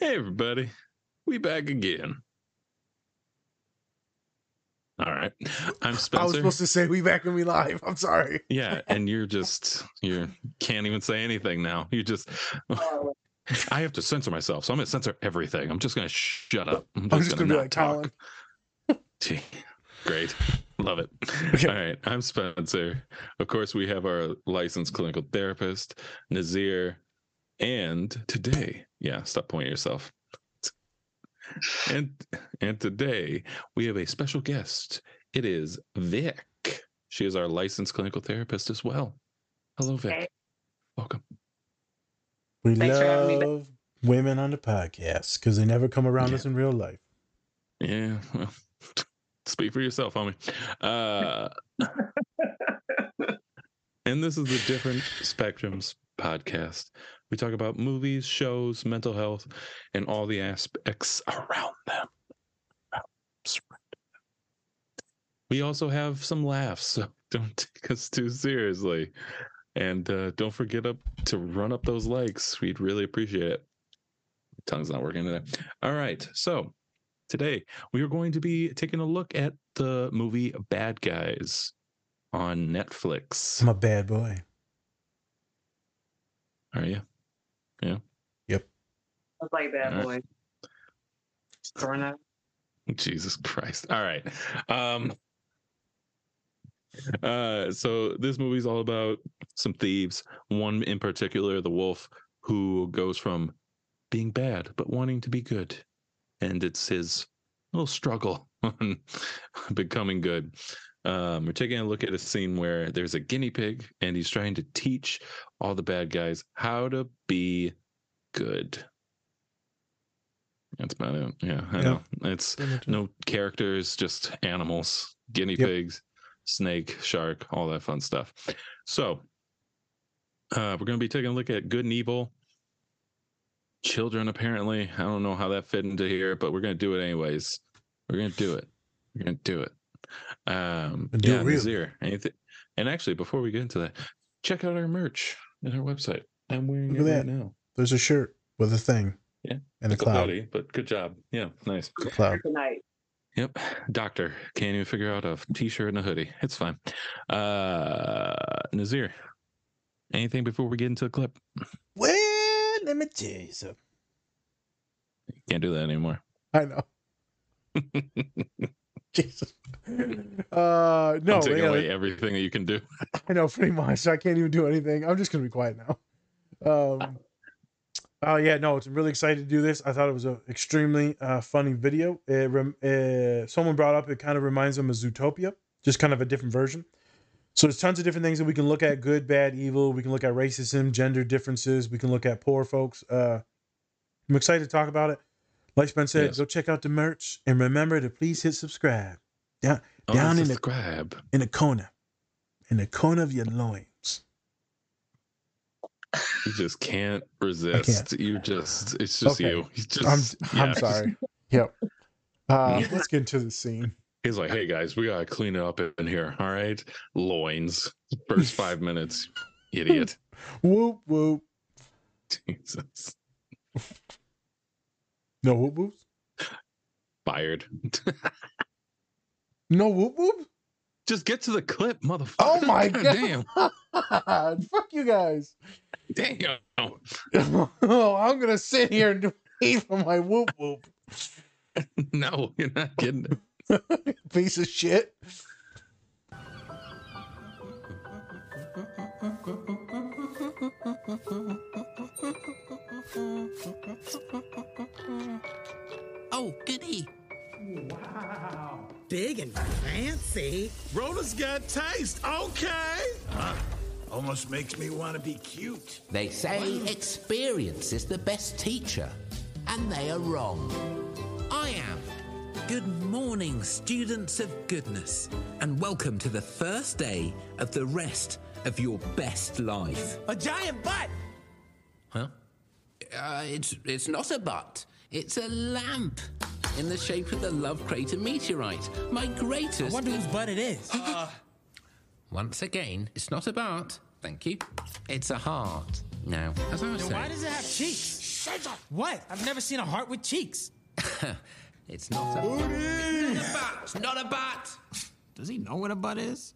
Hey, everybody. We back again. All right. I'm Spencer. I was supposed to say we back and we live. I'm sorry. yeah, and you're just you can't even say anything now. You just I have to censor myself, so I'm gonna censor everything. I'm just gonna shut up. I'm just, just gonna, gonna, be not like talk. Gee, Great. Love it. Okay. All right. I'm Spencer. Of course, we have our licensed clinical therapist, Nazir. And today, yeah, stop pointing at yourself. And and today we have a special guest. It is Vic. She is our licensed clinical therapist as well. Hello, Vic. Hey. Welcome. We Thanks for me love women on the podcast because they never come around Yeah. us in real life. Yeah. Well, speak for yourself, homie. Uh, and this is the Different Spectrums podcast. We talk about movies, shows, mental health, and all the aspects around them. We also have some laughs, so don't take us too seriously. And uh, don't forget up to run up those likes. We'd really appreciate it. Tongue's not working today. All right. So today we are going to be taking a look at the movie Bad Guys on Netflix. I'm a bad boy. Are you? Sounds like bad Alright. boy. Throwing out. Jesus Christ. All right. Um uh so this movie's all about some thieves, one in particular, the wolf, who goes from being bad but wanting to be good. And it's his little struggle on becoming good. Um, we're taking a look at a scene where there's a guinea pig and he's trying to teach all the bad guys how to be good. That's about it. Yeah, I Yeah. know. It's no characters, just animals, guinea Yep. pigs, snake, shark, all that fun stuff. So, uh, we're going to be taking a look at good and evil. Children, apparently. I don't know how that fit into here, but we're going to do it anyways. We're going to do it. We're going to do it. Um, And yeah. Nazir, anything. And actually, before we get into that, check out our merch at our website. I'm wearing Look it at right that. now. There's a shirt with a thing. Yeah. And a It's a cloud. hoodie, but good job. Yeah, nice. A cloud. Good night. Yep. Doctor can't even figure out a t-shirt and a hoodie. It's fine. Uh Nazir. Anything before we get into a clip? Well, let me tell you something. Can't do that anymore. I know. Jesus. Uh, no, I'm taking yeah, away everything that you can do. I know pretty much. I can't even do anything. I'm just gonna be quiet now. Um. Oh yeah, no, it's really excited to do this. I thought it was an extremely uh, funny video. It rem- uh, someone brought up it kind of reminds them of Zootopia, just kind of a different version. So there's tons of different things that we can look at: good, bad, evil. We can look at racism, gender differences. We can look at poor folks. Uh, I'm excited to talk about it. Like Spence said, Yes. go check out the merch and remember to please hit subscribe down Oh, Down in the- subscribe. in the corner, in the corner of your loins. You just can't resist. You just it's just Okay. you. He's just I'm I'm sorry. Yep. Uh, let's get into the scene. He's like, hey guys, we gotta clean it up in here. All right. Loins. First five minutes. Idiot. Whoop whoop. Jesus. No whoop whoops. Fired. No whoop whoop. Just get to the clip, motherfucker. Oh my god. Damn. Fuck you guys. Damn. oh, I'm gonna sit here and wait for my whoop whoop. No, you're not getting it. Piece of shit. Oh, goody. Wow. Big and fancy. Rolla's got taste. Okay. Huh? Almost makes me want to be cute. They say experience is the best teacher, and they are wrong. I am. Good morning, students of goodness, and welcome to the first day of the rest of your best life. A giant butt. Huh? Uh, it's it's not a butt. It's a lamp in the shape of the Love Crater meteorite. My greatest. wonder whose butt it is. Uh, once again, it's not a butt. Thank you. It's a heart. Now, as I was saying, Why does it have cheeks? Shut up. What? I've never seen a heart with cheeks. It's not a, it's not a butt. It's not a butt. Does he know what a butt is?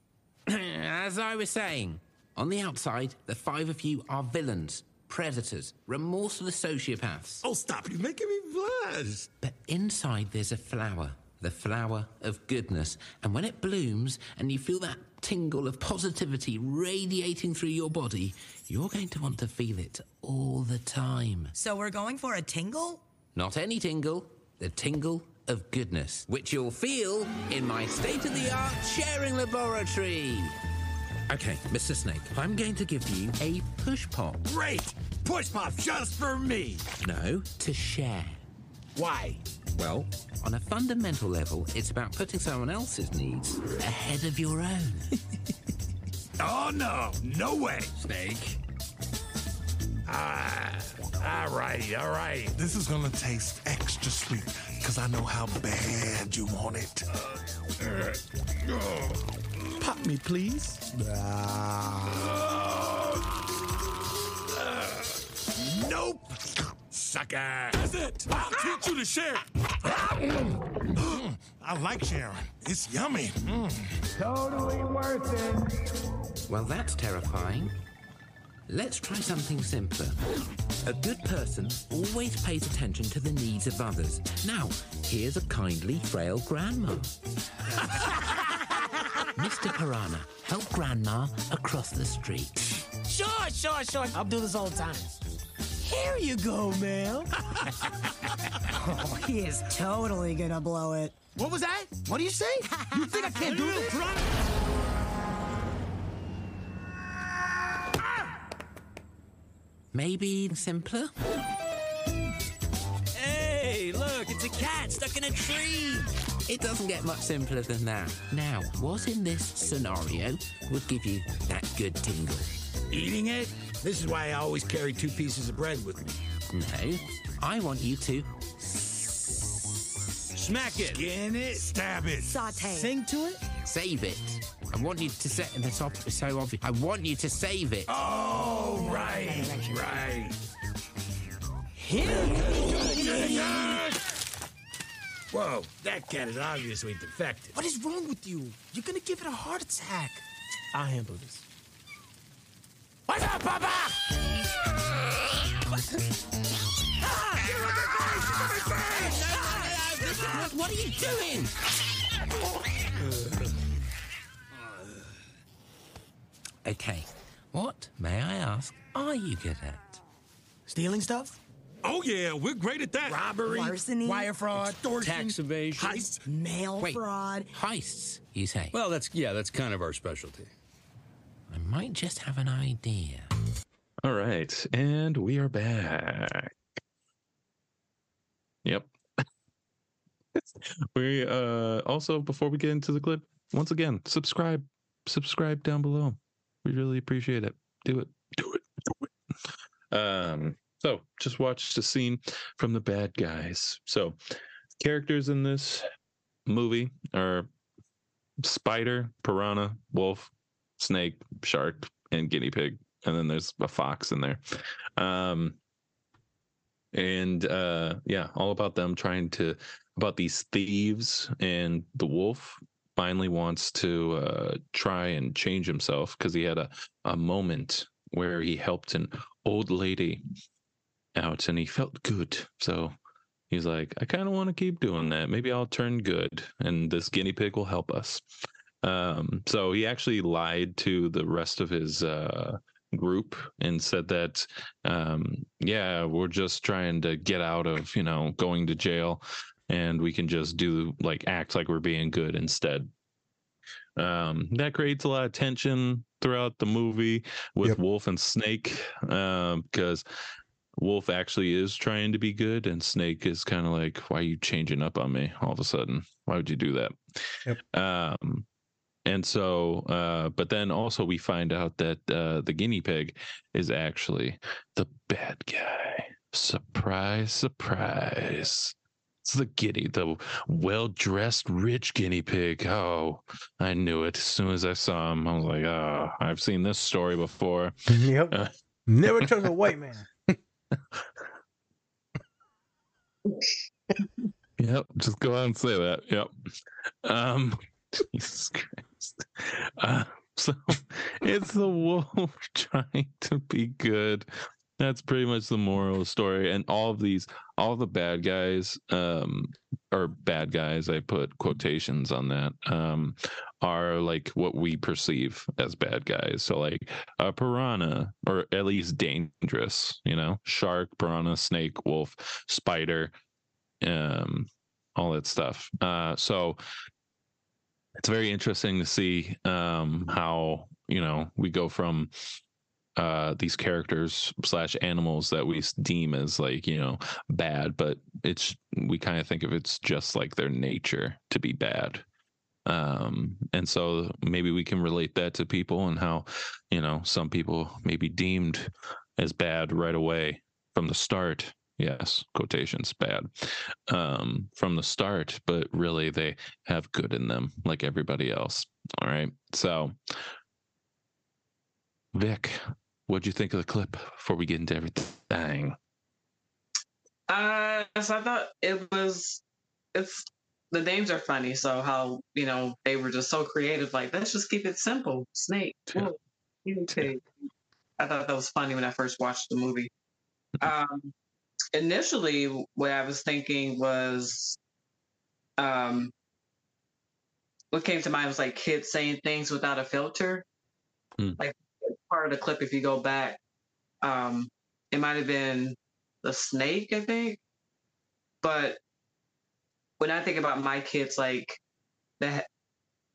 As I was saying, on the outside, the five of you are villains, predators, remorseless sociopaths. Oh, stop. You're making me blush. But inside, there's a flower, the flower of goodness. And when it blooms and you feel that tingle of positivity radiating through your body, you're going to want to feel it all the time. So we're going for a tingle? Not any tingle, the tingle of goodness, which you'll feel in my state of the art sharing laboratory. Okay, Mr. Snake, I'm going to give you a push pop. Great. Push pop just for me. No, to share. Why? Well, on a fundamental level, it's about putting someone else's needs ahead of your own. Oh, no. No way. Snake. Ah, all right, all right. This is gonna taste extra sweet because I know how bad you want it. Pop me, please. Nope. Sucker. That's it. I'll teach you to share. I like sharing. It's yummy. Mm. Totally worth it. Well, that's terrifying. Let's try something simpler. A good person always pays attention to the needs of others. Now, here's a kindly, frail grandma. Mr. Piranha, help Grandma across the street. Sure, sure, sure. I'll do this all the time. Here you go, ma'am. Oh, he is totally gonna blow it. what was that? What do you say? You think I can't do this? Maybe simpler? Hey, look, it's a cat stuck in a tree. It doesn't get much simpler than that. Now, what in this scenario would give you that good tingle? Eating it? This is why I always carry two pieces of bread with me. No, I want you to Smack it. Skin it. Stab it. Saute. Sing to it? save it. I want you to set this off so obvious. I want you to save it. Oh, right, right. Whoa, that cat is obviously defective. What is wrong with you? You're gonna give it a heart attack. I'll handle this. What's up, Papa? What, what are you doing? Okay, what, may I ask, are you good at? Stealing stuff? Oh, yeah, we're great at that. Robbery, Larceny. Wire fraud? extortion, Tax evasion. heists, Mail Wait. fraud. Heists, you say? Well, that's yeah, that's kind of our specialty. I might just have an idea. All right, and we are back. Yep. we uh also before we get into the clip, once again, subscribe, subscribe down below. We really appreciate it. Do it, do it, do it. Um, so just watch the scene from the bad guys. So characters in this movie are spider, piranha, wolf, snake, shark, and guinea pig. And then there's a fox in there. Um and uh yeah, all about them trying to about these thieves and the wolf finally wants to uh try and change himself because he had a, a moment where he helped an old lady out and he felt good. So he's like, I kind of want to keep doing that. Maybe I'll turn good and this guinea pig will help us. Um, so he actually lied to the rest of his uh, group and said that, um, yeah, we're just trying to get out of, you know, going to jail and we can just do like act like we're being good instead. Um, that creates a lot of tension throughout the movie with Yep. Wolf and Snake um, because Wolf actually is trying to be good, and Snake is kind of like, "Why are you changing up on me all of a sudden? Why would you do that?" Yep. Um, and so, uh, but then also we find out that uh, the guinea pig is actually the bad guy. Surprise, surprise. It's the guinea, the well dressed, rich guinea pig. Oh, I knew it as soon as I saw him. I was like, oh, I've seen this story before. Yep. Uh, Never trust a white man yep, just go ahead and say that. Yep. Um, Jesus Christ. Uh, so it's the wolf trying to be good that's pretty much the moral story. And all of these, all the bad guys, um, or bad guys, I put quotations on that, um, are like what we perceive as bad guys. So like a piranha, or at least dangerous, you know, shark, piranha, snake, wolf, spider, um, all that stuff. Uh, so it's very interesting to see um, how you know we go from uh, these characters slash animals that we deem as like you know bad, but it's we kind of think of it's just like their nature to be bad. Um, and so maybe we can relate that to people and how you know some people may be deemed as bad right away from the start yes quotations bad um from the start but really they have good in them like everybody else all right so vic what'd you think of the clip before we get into everything Uh, so I thought it was, it's the names are funny. So how you know they were just so creative. Like let's just keep it simple. Snake, wolf, pig. I thought that was funny when I first watched the movie. Um, initially, what I was thinking was, um, what came to mind was like kids saying things without a filter. Hmm. Like part of the clip, if you go back, um, it might have been the snake, I think. But when I think about my kids, like that,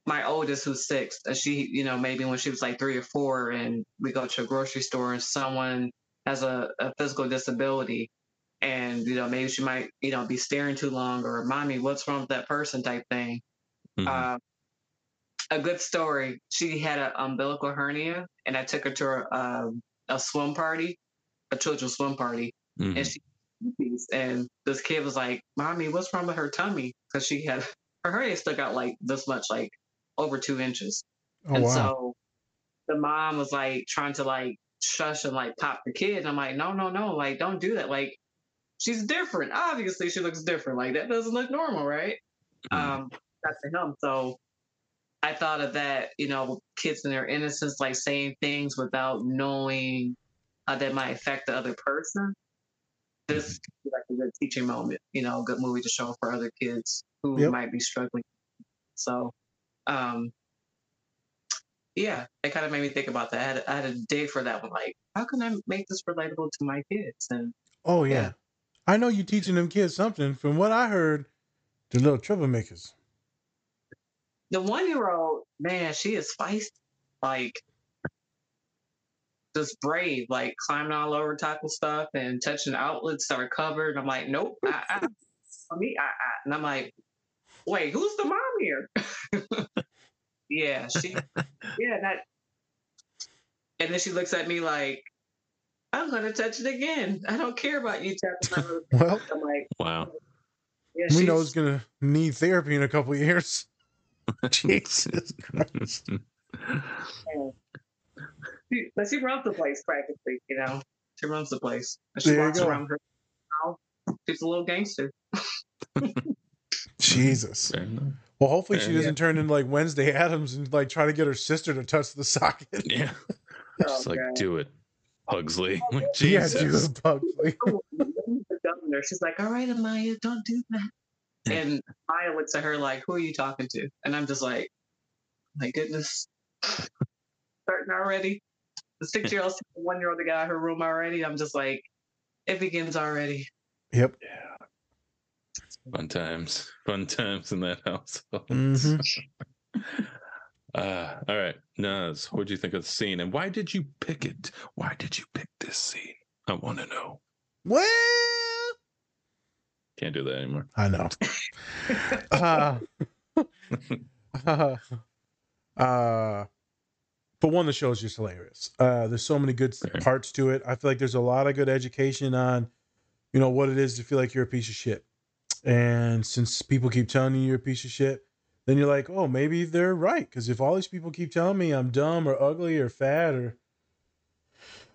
my oldest who's six, and she, you know, maybe when she was like three or four, and we go to a grocery store and someone has a, a physical disability, and you know maybe she might, you know, be staring too long, or mommy, what's wrong with that person type thing. Mhm. Um, a good story. She had an umbilical hernia, and I took her to a, um, a swim party, a children's swim party, Mhm. and she and this kid was like, "Mommy, what's wrong with her tummy?" Because she had her hernia stuck out like this much, like over two inches. Oh and wow. so the mom was like trying to like shush and like pop the kid. And I'm like, no, no, no, like don't do that. Like she's different. Obviously, she looks different. Like that doesn't look normal, right? Um, that's to him. So I thought of that, you know, kids in their innocence, like saying things without knowing how that might affect the other person. This like a good teaching moment, you know, a good movie to show for other kids who Yep. might be struggling. So, um, yeah, it kind of made me think about that. I had, I had a day for that one. Like, how can I make this relatable to my kids? And Oh yeah. Yeah. I know you're teaching them kids something. From what I heard, the little troublemakers. The one year old, man, she is feisty. Like, just brave, like climbing all over top of stuff and touching outlets that are covered. I'm like, nope, I, I, for me, I, I, and I'm like, wait, who's the mom here? yeah, she, yeah, that. And then she looks at me like, I'm gonna touch it again. I don't care about you tapping my Well, I'm like, wow yeah, we know it's gonna need therapy in a couple years. Jesus Christ. she, but she runs the place practically, you know. She runs the place. And she There you walks go. around her house. She's a little gangster. Jesus. Well, hopefully she doesn't turn into like Wednesday Addams and like try to get her sister to touch the socket. yeah oh, just like God. do it pugsley like Yeah, jesus do it, Pugsley. the governor. She's like, "All right, Amaya, don't do that." And Maya looks at her like, "Who are you talking to?" And I'm just like, "My goodness, starting already." The six-year-old, one-year-old that got her room already. I'm just like, it begins already. Yep. Yeah. fun times fun times in that household Mhm. uh all right Naz, what do you think of the scene and why did you pick it why did you pick this scene i want to know Well, can't do that anymore I know. uh, uh, uh, but one, the show is just hilarious. Uh, there's so many good Fair. parts to it. I feel like there's a lot of good education on, you know, what it is to feel like you're a piece of shit. And since people keep telling you you're a piece of shit, then you're like, oh, maybe they're right. Because if all these people keep telling me I'm dumb or ugly or fat or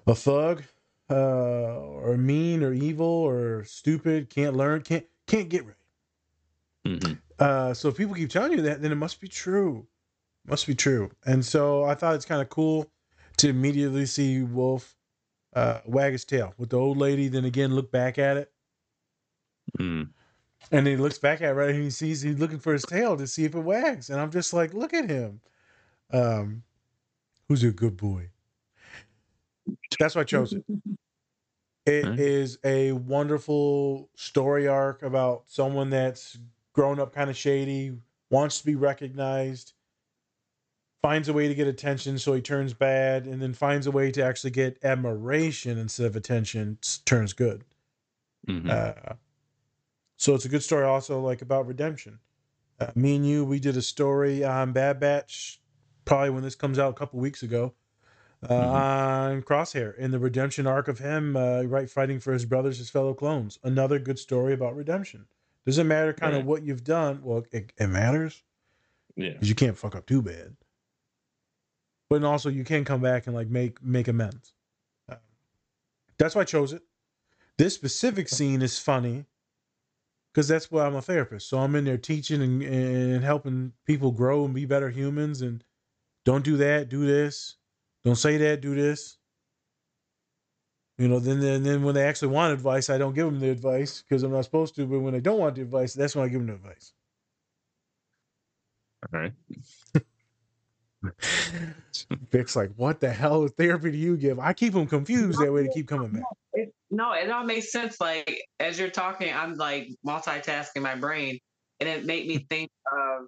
a thug, uh, or mean or evil or stupid, can't learn, can't can't get right. Mm-hmm. Uh, so if people keep telling you that, then it must be true. Must be true. And so I thought it's kind of cool to immediately see Wolf uh, wag his tail with the old lady, then again look back at it. Mm. And he looks back at it right and he sees he's looking for his tail to see if it wags. And I'm just like, look at him. Um, who's a good boy? That's why I chose it. It Right. is a wonderful story arc about someone that's grown up kind of shady, wants to be recognized, finds a way to get attention, so he turns bad, and then finds a way to actually get admiration instead of attention, turns good. Mhm. Uh, so it's a good story also like about redemption. Uh, me and you, we did a story on Bad Batch, probably when this comes out a couple weeks ago, uh, on Crosshair in the redemption arc of him, uh, right, fighting for his brothers, his fellow clones. Another good story about redemption. Doesn't matter kind of what you've done. Well, it, it matters yeah. because you can't fuck up too bad. But also, you can come back and like make make amends. Uh, that's why I chose it. This specific scene is funny because that's why I'm a therapist. So I'm in there teaching and, and helping people grow and be better humans. And don't do that, do this. Don't say that, do this. You know, then then, then when they actually want advice, I don't give them the advice because I'm not supposed to. But when they don't want the advice, that's when I give them the advice. All right. Vic's like, what the hell is therapy do you give? I keep them confused that way to keep coming back. It, no, it all makes sense. Like as you're talking, I'm like multitasking my brain, and it made me think of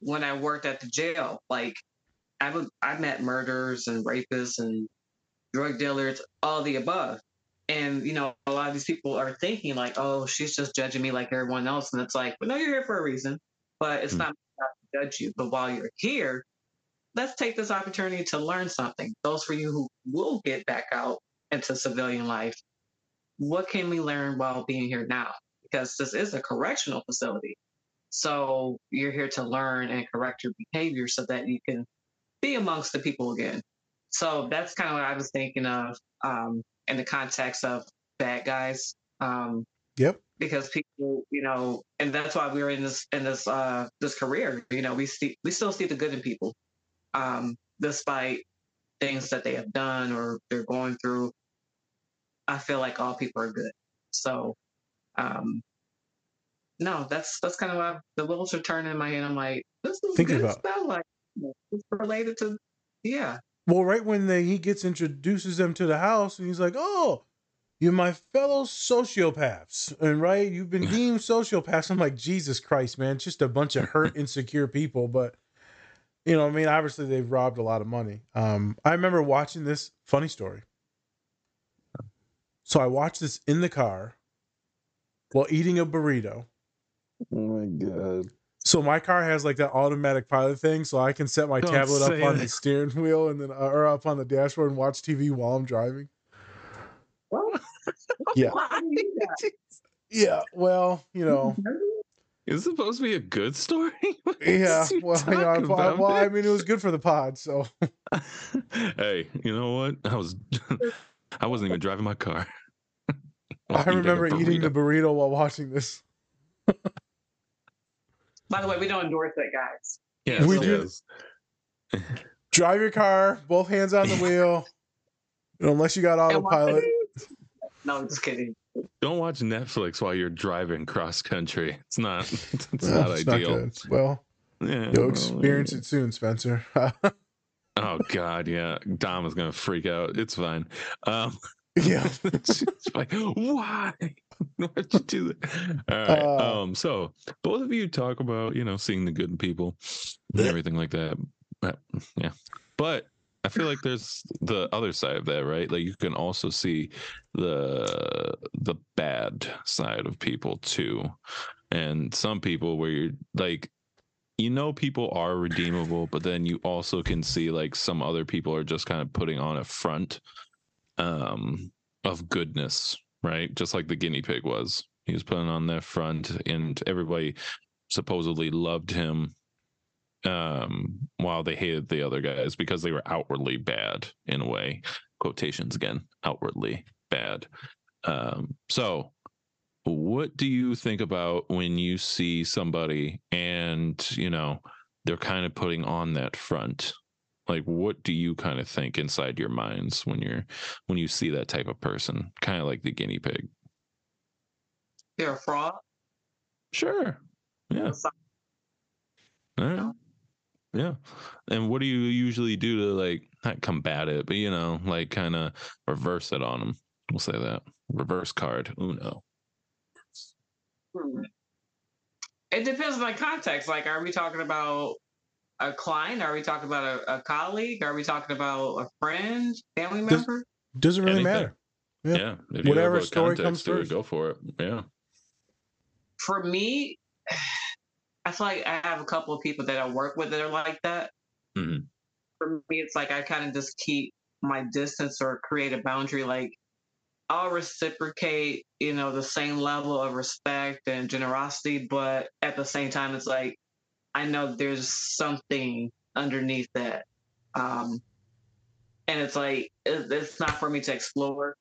when I worked at the jail. Like I would, I've met murderers and rapists and drug dealers, all the above. And you know, a lot of these people are thinking like, "Oh, she's just judging me like everyone else," and it's like, "Well, no, you're here for a reason." But it's Hmm. not to judge you. But while you're here, let's take this opportunity to learn something. Those for you who will get back out into civilian life, what can we learn while being here now? Because this is a correctional facility. So you're here to learn and correct your behavior so that you can be amongst the people again. So that's kind of what I was thinking of um, in the context of bad guys. Um, Yep. because people, you know, and that's why we're in this in this uh this career. You know, we see we still see the good in people, um, despite things that they have done or they're going through. I feel like all people are good. So, um, no, that's that's kind of why the wheels are turning in my head. I'm like, this is Thinking good about- stuff. Like, it's related to, yeah. Well, right when they, he gets introduces them to the house, and he's like, "Oh, you're my fellow sociopaths," and right, you've been deemed sociopaths. I'm like, Jesus Christ, man, just a bunch of hurt, insecure people. But you know, I mean, obviously they've robbed a lot of money. Um, I remember watching this funny story. So I watched this in the car while eating a burrito. Oh my god. So my car has like that automatic pilot thing, so I can set my Don't tablet up on that. the steering wheel and then uh, or up on the dashboard and watch TV while I'm driving. Yeah. Why do you do that? Yeah, well, you know, Is it supposed to be a good story? Yeah, well, you know, I, talking about, well, I mean, it was good for the pod, so hey, you know what? I was I wasn't even driving my car. I remember eating the burrito. burrito while watching this. By the way, we don't endorse that, guys. Yeah, We do- Drive your car, both hands on the wheel, unless you got autopilot. No, I'm just kidding. Don't watch Netflix while you're driving cross country. It's not. It's Uh, not it's ideal. good. Well, yeah, you'll well, experience it soon, Spencer. Oh God, yeah. Dom is gonna freak out. It's fine. Um, yeah. it's like, why? Why'd you do that? All right. Uh, um, so both of you talk about, you know, seeing the good in people and everything like that. But, yeah. But I feel like there's the other side of that, right? Like you can also see the the bad side of people too. And some people where you're like you know people are redeemable, but then you also can see like some other people are just kind of putting on a front um of goodness, right? Just like the guinea pig was. He was putting on that front and everybody supposedly loved him um while they hated the other guys because they were outwardly bad in a way. Quotations again, outwardly bad. Um, so what do you think about when you see somebody and you know they're kind of putting on that front like what do you kind of think inside your minds when you're when you see that type of person kind of like the guinea pig They're a fraud. sure yeah All right. yeah and what do you usually do to like not combat it but you know like kind of reverse it on them we'll say that reverse card uno Hmm. It depends on the context. Like, are we talking about a client? Are we talking about a, a colleague? Are we talking about a friend, family member? Doesn't really Anything. matter. Yeah. yeah, if Whatever have story context comes to first. go for it yeah For me, I feel like I have a couple of people that I work with that are like that. Mhm. For me, it's like I kind of just keep my distance or create a boundary. Like, I'll reciprocate, you know, the same level of respect and generosity, but at the same time, it's like I know there's something underneath that, um, and it's like it, it's not for me to explore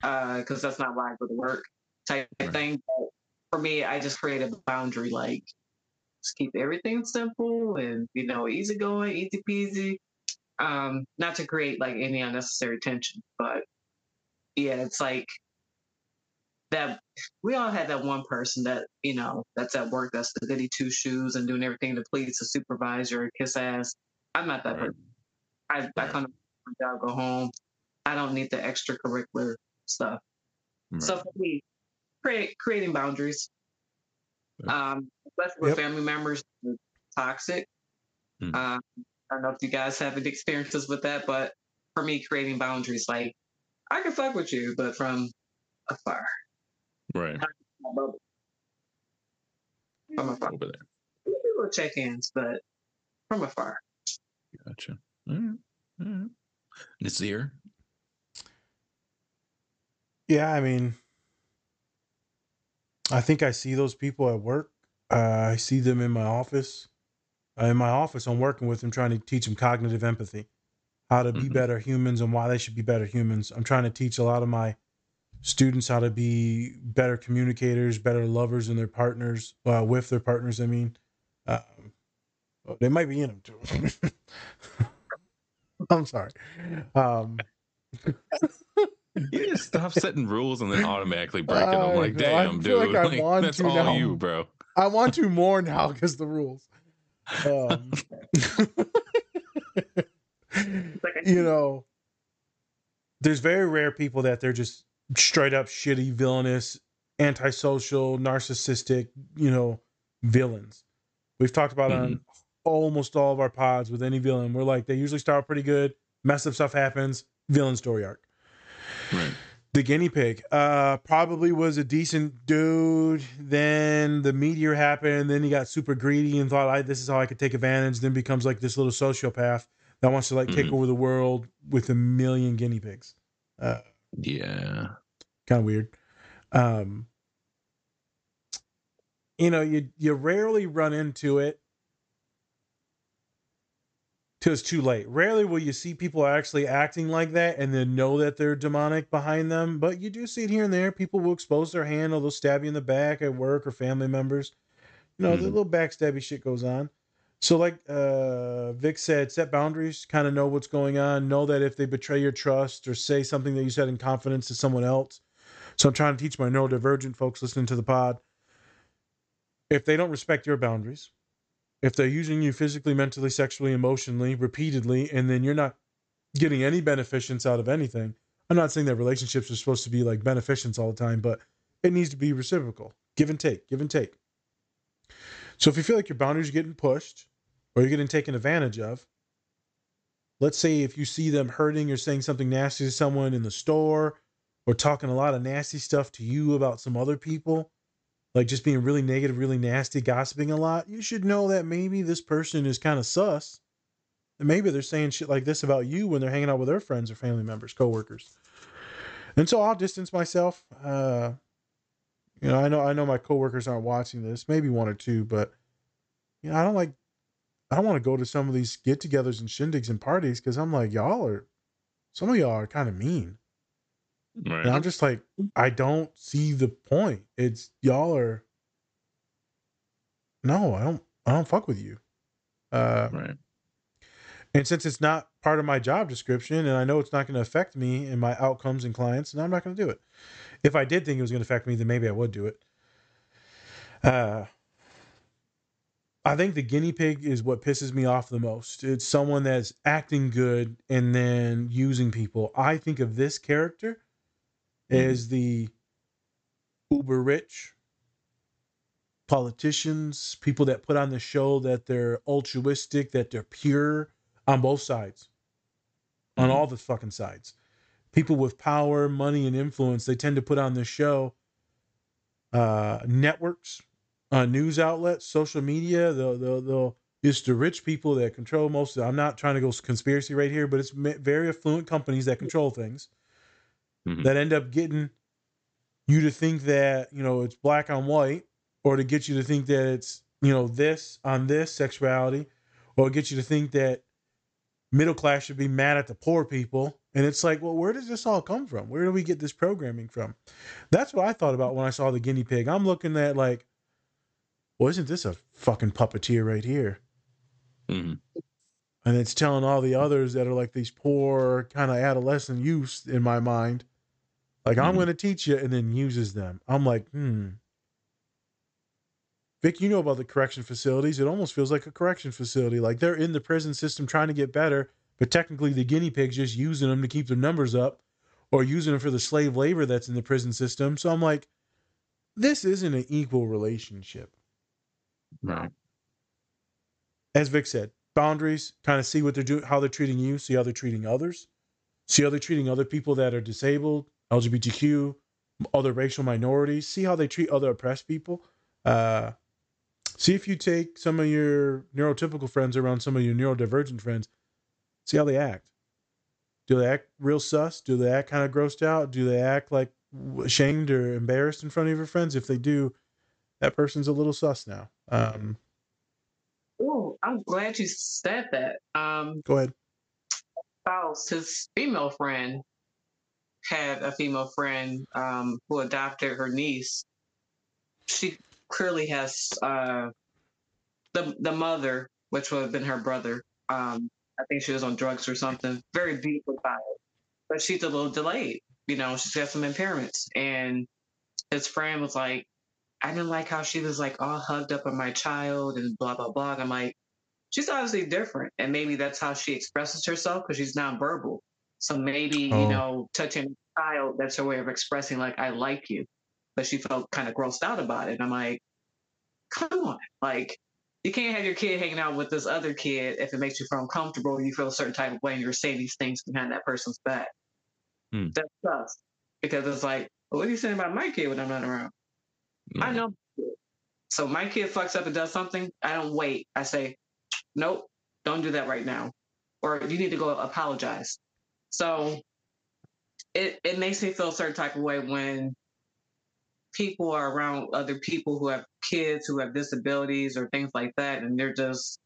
because that's not why I go to work type of thing. But for me, I just create a boundary, like just keep everything simple and you know easygoing, easy peasy. Um, not to create like any unnecessary tension, but yeah, it's like that we all had that one person that you know that's at work that's the goody two shoes and doing everything to please the supervisor and kiss ass. I'm not that person. I, I come to my job, go home. I don't need the extracurricular stuff. So for me, create, creating boundaries, um, especially with Yep. family members, toxic. Mm. Um, I don't know if you guys have any experiences with that, but for me, creating boundaries, like I can fuck with you, but from afar. Right From afar. over there We do little check-ins, but from afar. gotcha all right all right Nazir Yeah, I mean, I think I see those people at work. Uh, I see them in my office. Uh, in my office, I'm working with them, trying to teach them cognitive empathy, how to be Mhm. better humans, and why they should be better humans. I'm trying to teach a lot of my students how to be better communicators, better lovers in their partners, uh, with their partners. I mean, um, well, they might be in them too. I'm sorry. Um, you just stop setting rules and then automatically breaking them I like know, I damn feel dude like I like, want that's to all now. you bro I want to more now because the rules. Um, you know, there's very rare people that they're just straight up shitty, villainous, antisocial, narcissistic, you know, villains. We've talked about on almost all of our pods with any villain. We're like, they usually start pretty good, mess up stuff happens, villain story arc. right The guinea pig uh, probably was a decent dude. Then the meteor happened. Then he got super greedy and thought, I, "This is how I could take advantage." Then becomes like this little sociopath that wants to like take Mhm. over the world with a million guinea pigs. Uh, yeah kind of weird. Um, you know, you you rarely run into it till it's too late. Rarely will you see people actually acting like that and then know that they're demonic behind them. But you do see it here and there. People will expose their hand or they'll stab you in the back at work or family members. You know, the Mhm. little backstabby shit goes on. So, like uh, Vic said, set boundaries, kind of know what's going on. Know that if they betray your trust or say something that you said in confidence to someone else. So, I'm trying to teach my neurodivergent folks listening to the pod. If they don't respect your boundaries, if they're using you physically, mentally, sexually, emotionally, repeatedly, and then you're not getting any beneficence out of anything, I'm not saying that relationships are supposed to be like beneficence all the time, but it needs to be reciprocal, give and take, give and take. So if you feel like your boundaries are getting pushed or you're getting taken advantage of, let's say if you see them hurting or saying something nasty to someone in the store or talking a lot of nasty stuff to you about some other people, like just being really negative, really nasty, gossiping a lot, you should know that maybe this person is kind of sus. And maybe they're saying shit like this about you when they're hanging out with their friends or family members, coworkers. And so I'll distance myself. Uh, you know, I know I know my coworkers aren't watching this, maybe one or two, but you know, I don't like I don't want to go to some of these get-togethers and shindigs and parties because I'm like, y'all are some of y'all are kind of mean. Right. And I'm just like, I don't see the point. It's y'all are no, I don't I don't fuck with you. Uh right. and since it's not part of my job description and I know it's not going to affect me and my outcomes and clients, and I'm not going to do it. If I did think it was going to affect me, then maybe I would do it. Uh I think the guinea pig is what pisses me off the most. It's someone that's acting good and then using people. I think of this character as the uber rich politicians, people that put on the show that they're altruistic, that they're pure on both sides, on all the fucking sides. People with power, money, and influence, they tend to put on the show. Uh, networks, uh, news outlets, social media, they'll, they'll, they'll, it's the rich people that control most of it. I'm not trying to go conspiracy right here, but it's very affluent companies that control things Mhm. that end up getting you to think that, you know, it's black on white or to get you to think that it's, you know, this on this sexuality or get you to think that middle class should be mad at the poor people. And it's like, well, where does this all come from? Where do we get this programming from? That's what I thought about when I saw the guinea pig. I'm looking at like, well, isn't this a fucking puppeteer right here? Mhm. And it's telling all the others that are like these poor kind of adolescent youths in my mind, like, I'm Mhm. going to teach you, and then uses them. I'm like, hmm. Vic, you know about the correction facilities. It almost feels like a correction facility. Like they're in the prison system trying to get better, but technically the guinea pig's just using them to keep their numbers up or using them for the slave labor that's in the prison system. So I'm like, this isn't an equal relationship. Right. As Vic said, boundaries, kind of see what they're doing, how they're treating you, see how they're treating others, see how they're treating other people that are disabled, LGBTQ, other racial minorities, see how they treat other oppressed people. Uh, see if you take some of your neurotypical friends around some of your neurodivergent friends, see how they act. Do they act real sus? Do they act kind of grossed out? Do they act like ashamed or embarrassed in front of your friends? If they do, that person's a little sus now. Um, Oh, I'm glad you said that. Um, go ahead. spouse, his female friend, had a female friend um, who adopted her niece. She clearly has uh, the the mother, which would have been her brother. Um, I think she was on drugs or something. Very beautiful child, but she's a little delayed. You know, she's got some impairments, and his friend was like, I didn't like how she was like all hugged up on my child and blah blah blah. I'm like, she's obviously different, and maybe that's how she expresses herself because she's nonverbal. So maybe Oh. you know, touching a child that's her way of expressing like I like you, but she felt kind of grossed out about it. I'm like, come on, like you can't have your kid hanging out with this other kid if it makes you feel uncomfortable. And you feel a certain type of way, and you're saying these things behind that person's back. Hmm. That sucks because it's like, well, what are you saying about my kid when I'm not around? I know. So my kid fucks up and does something. I don't wait. I say, nope, don't do that right now, or you need to go apologize. So it it makes me feel a certain type of way when people are around other people who have kids who have disabilities or things like that, and they're just,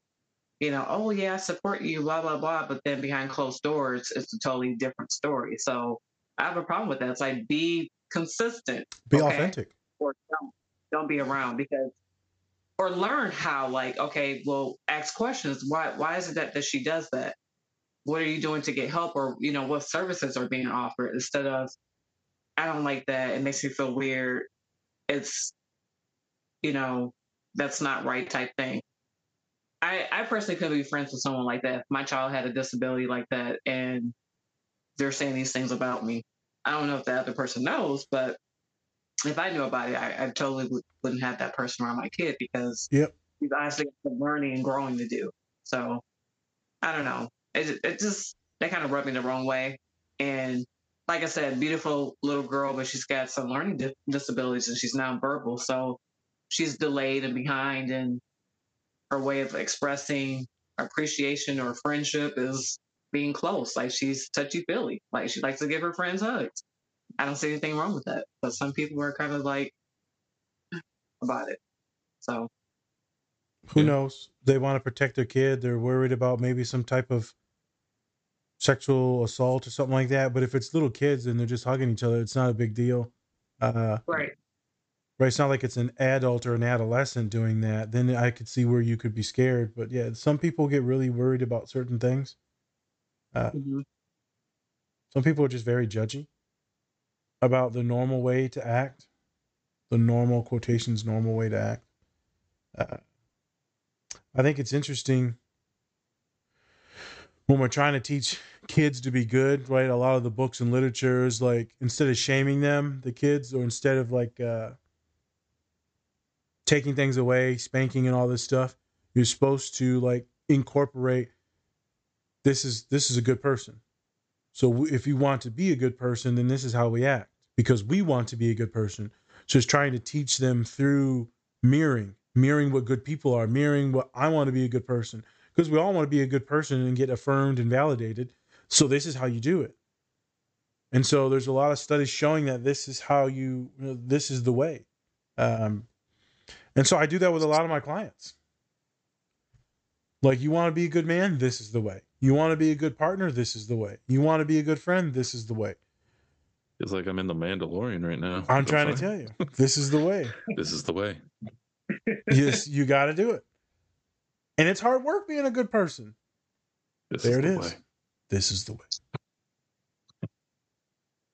you know, oh yeah, I support you, blah blah blah. But then behind closed doors, it's a totally different story. So I have a problem with that. It's like be consistent Be okay? authentic. or don't don't be around because or learn how like okay well ask questions why why is it that, that she does that what are you doing to get help? Or you know what services are being offered? Instead of i don't like that. It makes me feel weird. It's you know that's not right type thing. I i personally couldn't be friends with someone like that. If my child had a disability like that and they're saying these things about me. I don't know if the other person knows but if I knew about it, I, I totally would, wouldn't have that person around my kid because Yep. he's honestly learning and growing to do. So I don't know. It, it just they kind of rubbed me the wrong way. And like I said, beautiful little girl, but she's got some learning di- disabilities and she's nonverbal, so she's delayed and behind. And her way of expressing appreciation or friendship is being close. Like she's touchy feely. Like she likes to give her friends hugs. I don't see anything wrong with that. But some people are kind of like about it. So Who knows? They want to protect their kid. They're worried about maybe some type of sexual assault or something like that. But if it's little kids and they're just hugging each other, it's not a big deal. Uh, Right. right. It's not like it's an adult or an adolescent doing that. Then I could see where you could be scared. But yeah, some people get really worried about certain things. Uh, Mhm. some people are just very judgy about the normal way to act, the normal quotations, normal way to act. Uh, I think it's interesting when we're trying to teach kids to be good, right? A lot of the books and literature is like instead of shaming them, the kids, or instead of like uh, taking things away, spanking and all this stuff, you're supposed to like incorporate. This is this is a good person. So if you want to be a good person, then this is how we act because we want to be a good person. So it's trying to teach them through mirroring, mirroring what good people are, mirroring what I want to be a good person because we all want to be a good person and get affirmed and validated. So this is how you do it. And so there's a lot of studies showing that this is how you, you know, this is the way. Um, and so I do that with a lot of my clients. Like, you want to be a good man? This is the way. You want to be a good partner? This is the way. You want to be a good friend? This is the way. It's like I'm in the Mandalorian right now. I'm trying to tell you, this is the way. This is the way. yes, you got to do it. And it's hard work being a good person. This there is it the is. way. This is the way.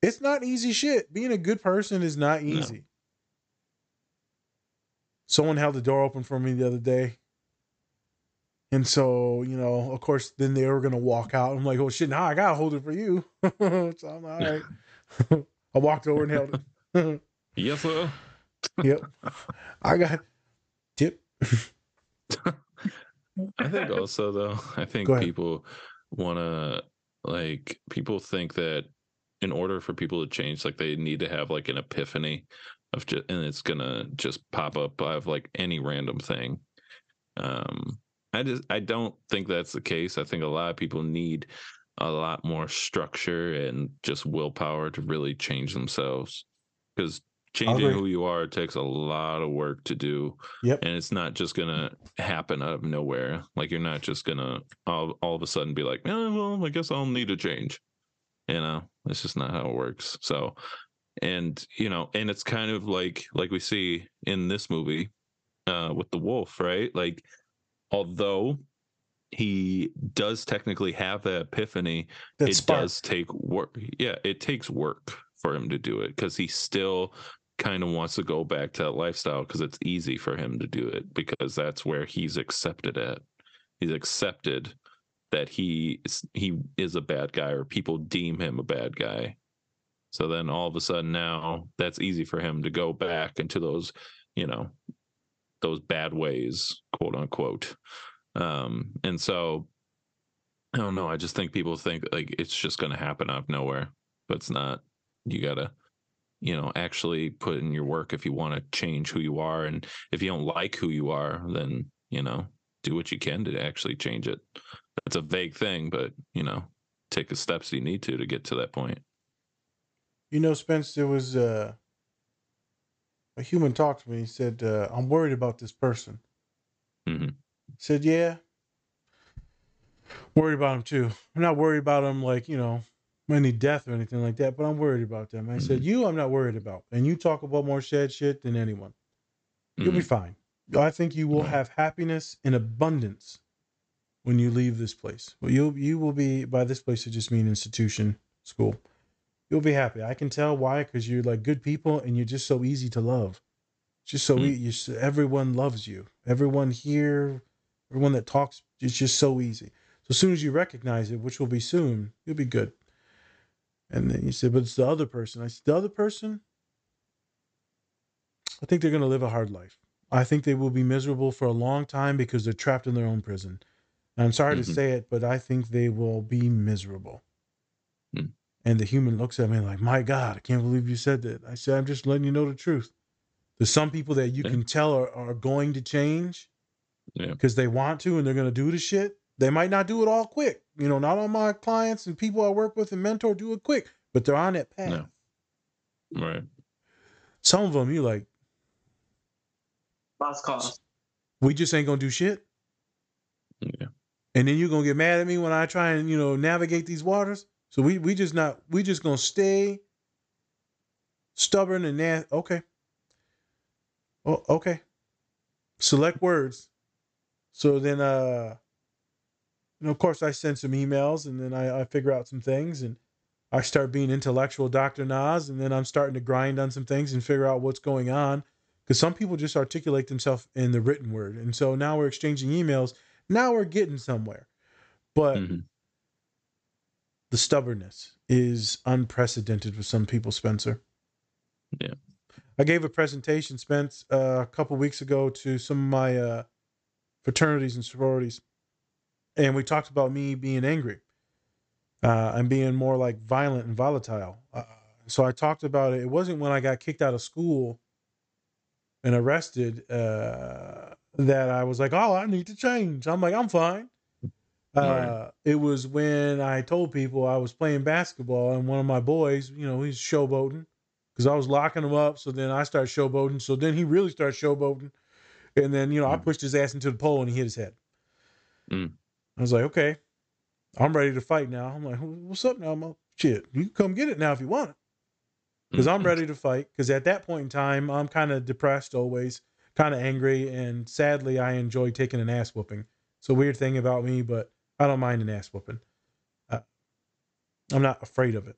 It's not easy shit. Being a good person is not easy. Someone held the door open for me the other day. And so, you know, of course, then they were going to walk out. I'm like, oh shit, now I got to hold it for you. so I'm all right. I walked over and held it. Yes, sir. yep. I got tip. I think also though, I think people want to like people think that in order for people to change, like they need to have like an epiphany of just, and it's gonna just pop up of like any random thing. Um, I just I don't think that's the case. I think a lot of people need a lot more structure and just willpower to really change themselves because changing who you are takes a lot of work to do Yep. and it's not just gonna happen out of nowhere. Like you're not just gonna all, all of a sudden be like oh, well i guess i'll need a change. You know? It's just not how it works. So and you know and it's kind of like like we see in this movie uh with the wolf right? Like although he does technically have that epiphany it spark. does take work yeah it takes work for him to do it because he still kind of wants to go back to that lifestyle because it's easy for him to do it because that's where he's accepted at. He's accepted that he is, he is a bad guy or people deem him a bad guy. So then all of a sudden now that's easy for him to go back into those you know those bad ways quote unquote. Um and so i don't know i just think people think like it's just going to happen out of nowhere. But it's not. You gotta you know actually put in your work if you want to change who you are and if you don't like who you are then you know do what you can to actually change it that's a vague thing but you know take the steps you need to to get to that point You know, Spence, there was uh, a human talked to me. He said, uh, I'm worried about this person. mm-hmm. said, Yeah. Worried about him too. I'm not worried about him like, you know, any death or anything like that, but I'm worried about them. I said, You I'm not worried about. And you talk about more sad shit than anyone. You'll be Mhm. fine. I think you will have happiness in abundance when you leave this place. Well, you you will be by this place. I just mean institution, school. You'll be happy. I can tell why because you're like good people and you're just so easy to love. Just so Mm. e- you everyone loves you. Everyone here, everyone that talks, it's just so easy. So as soon as you recognize it, which will be soon, you'll be good. And then you said, but it's the other person. I said, the other person. I think they're going to live a hard life. I think they will be miserable for a long time because they're trapped in their own prison. And I'm sorry Mhm. to say it, but I think they will be miserable. Mm. And the human looks at me like, my God, I can't believe you said that. I said, I'm just letting you know the truth. There's some people that you Yeah. can tell are, are going to change yeah because they want to and they're going to do the shit. They might not do it all quick. You know, not all my clients and people I work with and mentor do it quick, but they're on that path. No. right Some of them, you like, Lost cause. we just ain't going to do shit. yeah and then you're gonna get mad at me when I try and you know navigate these waters. So we we just not we just gonna stay stubborn and na- okay. Oh, okay. Select words. So then, uh, know, of course, I send some emails, and then I, I figure out some things, and I start being intellectual, Doctor Nas, and then I'm starting to grind on some things and figure out what's going on, because some people just articulate themselves in the written word, and so now we're exchanging emails. Now we're getting somewhere, but Mm-hmm. the stubbornness is unprecedented with some people, Spencer. Yeah. I gave a presentation, Spence, uh, a couple weeks ago to some of my uh, fraternities and sororities, and we talked about me being angry uh, and being more like violent and volatile. Uh, so I talked about it. It wasn't when I got kicked out of school and arrested uh, that I was like, "Oh, I need to change." I'm like, "I'm fine." Uh, Right. It was when I told people I was playing basketball and one of my boys, you know, he's showboating because I was locking him up. So then I started showboating. So then he really started showboating. And then, you know, I pushed his ass into the pole and he hit his head. Mm. I was like, okay, I'm ready to fight now. I'm like, what's up now, Mo? Shit, you can come get it now if you want it. Because I'm Mhm. ready to fight. Because at that point in time, I'm kind of depressed always, kind of angry. And sadly, I enjoy taking an ass whooping. It's a weird thing about me, but I don't mind an ass whooping. Uh, I'm not afraid of it.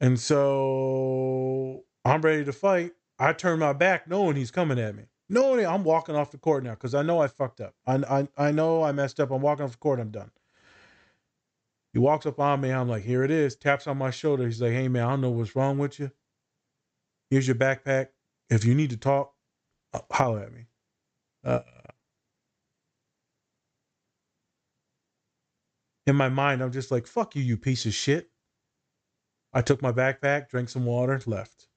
And so I'm ready to fight. I turn my back knowing he's coming at me. Knowing I'm walking off the court now because I know I fucked up. I, I I know I messed up. I'm walking off the court. I'm done. He walks up on me. I'm like, here it is. Taps on my shoulder. He's like, hey man, I don't know what's wrong with you. Here's your backpack. If you need to talk, uh, holler at me. Uh, in my mind, I'm just like, fuck you, you piece of shit. I took my backpack, drank some water, left.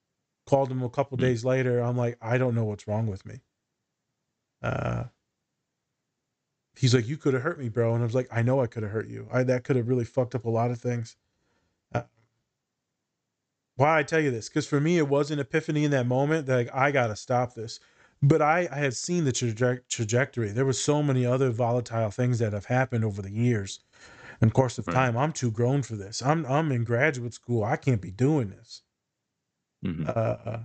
Called him a couple days later. I'm like, I don't know what's wrong with me. Uh, he's like, you could have hurt me, bro. And I was like, I know I could have hurt you. I that could have really fucked up a lot of things. Uh, why I tell you this? Because for me, it was an epiphany in that moment that like, I gotta stop this. But I, I had seen the traje- trajectory. There was so many other volatile things that have happened over the years and course of time. I'm too grown for this. I'm I'm in graduate school. I can't be doing this. Mhm. Uh,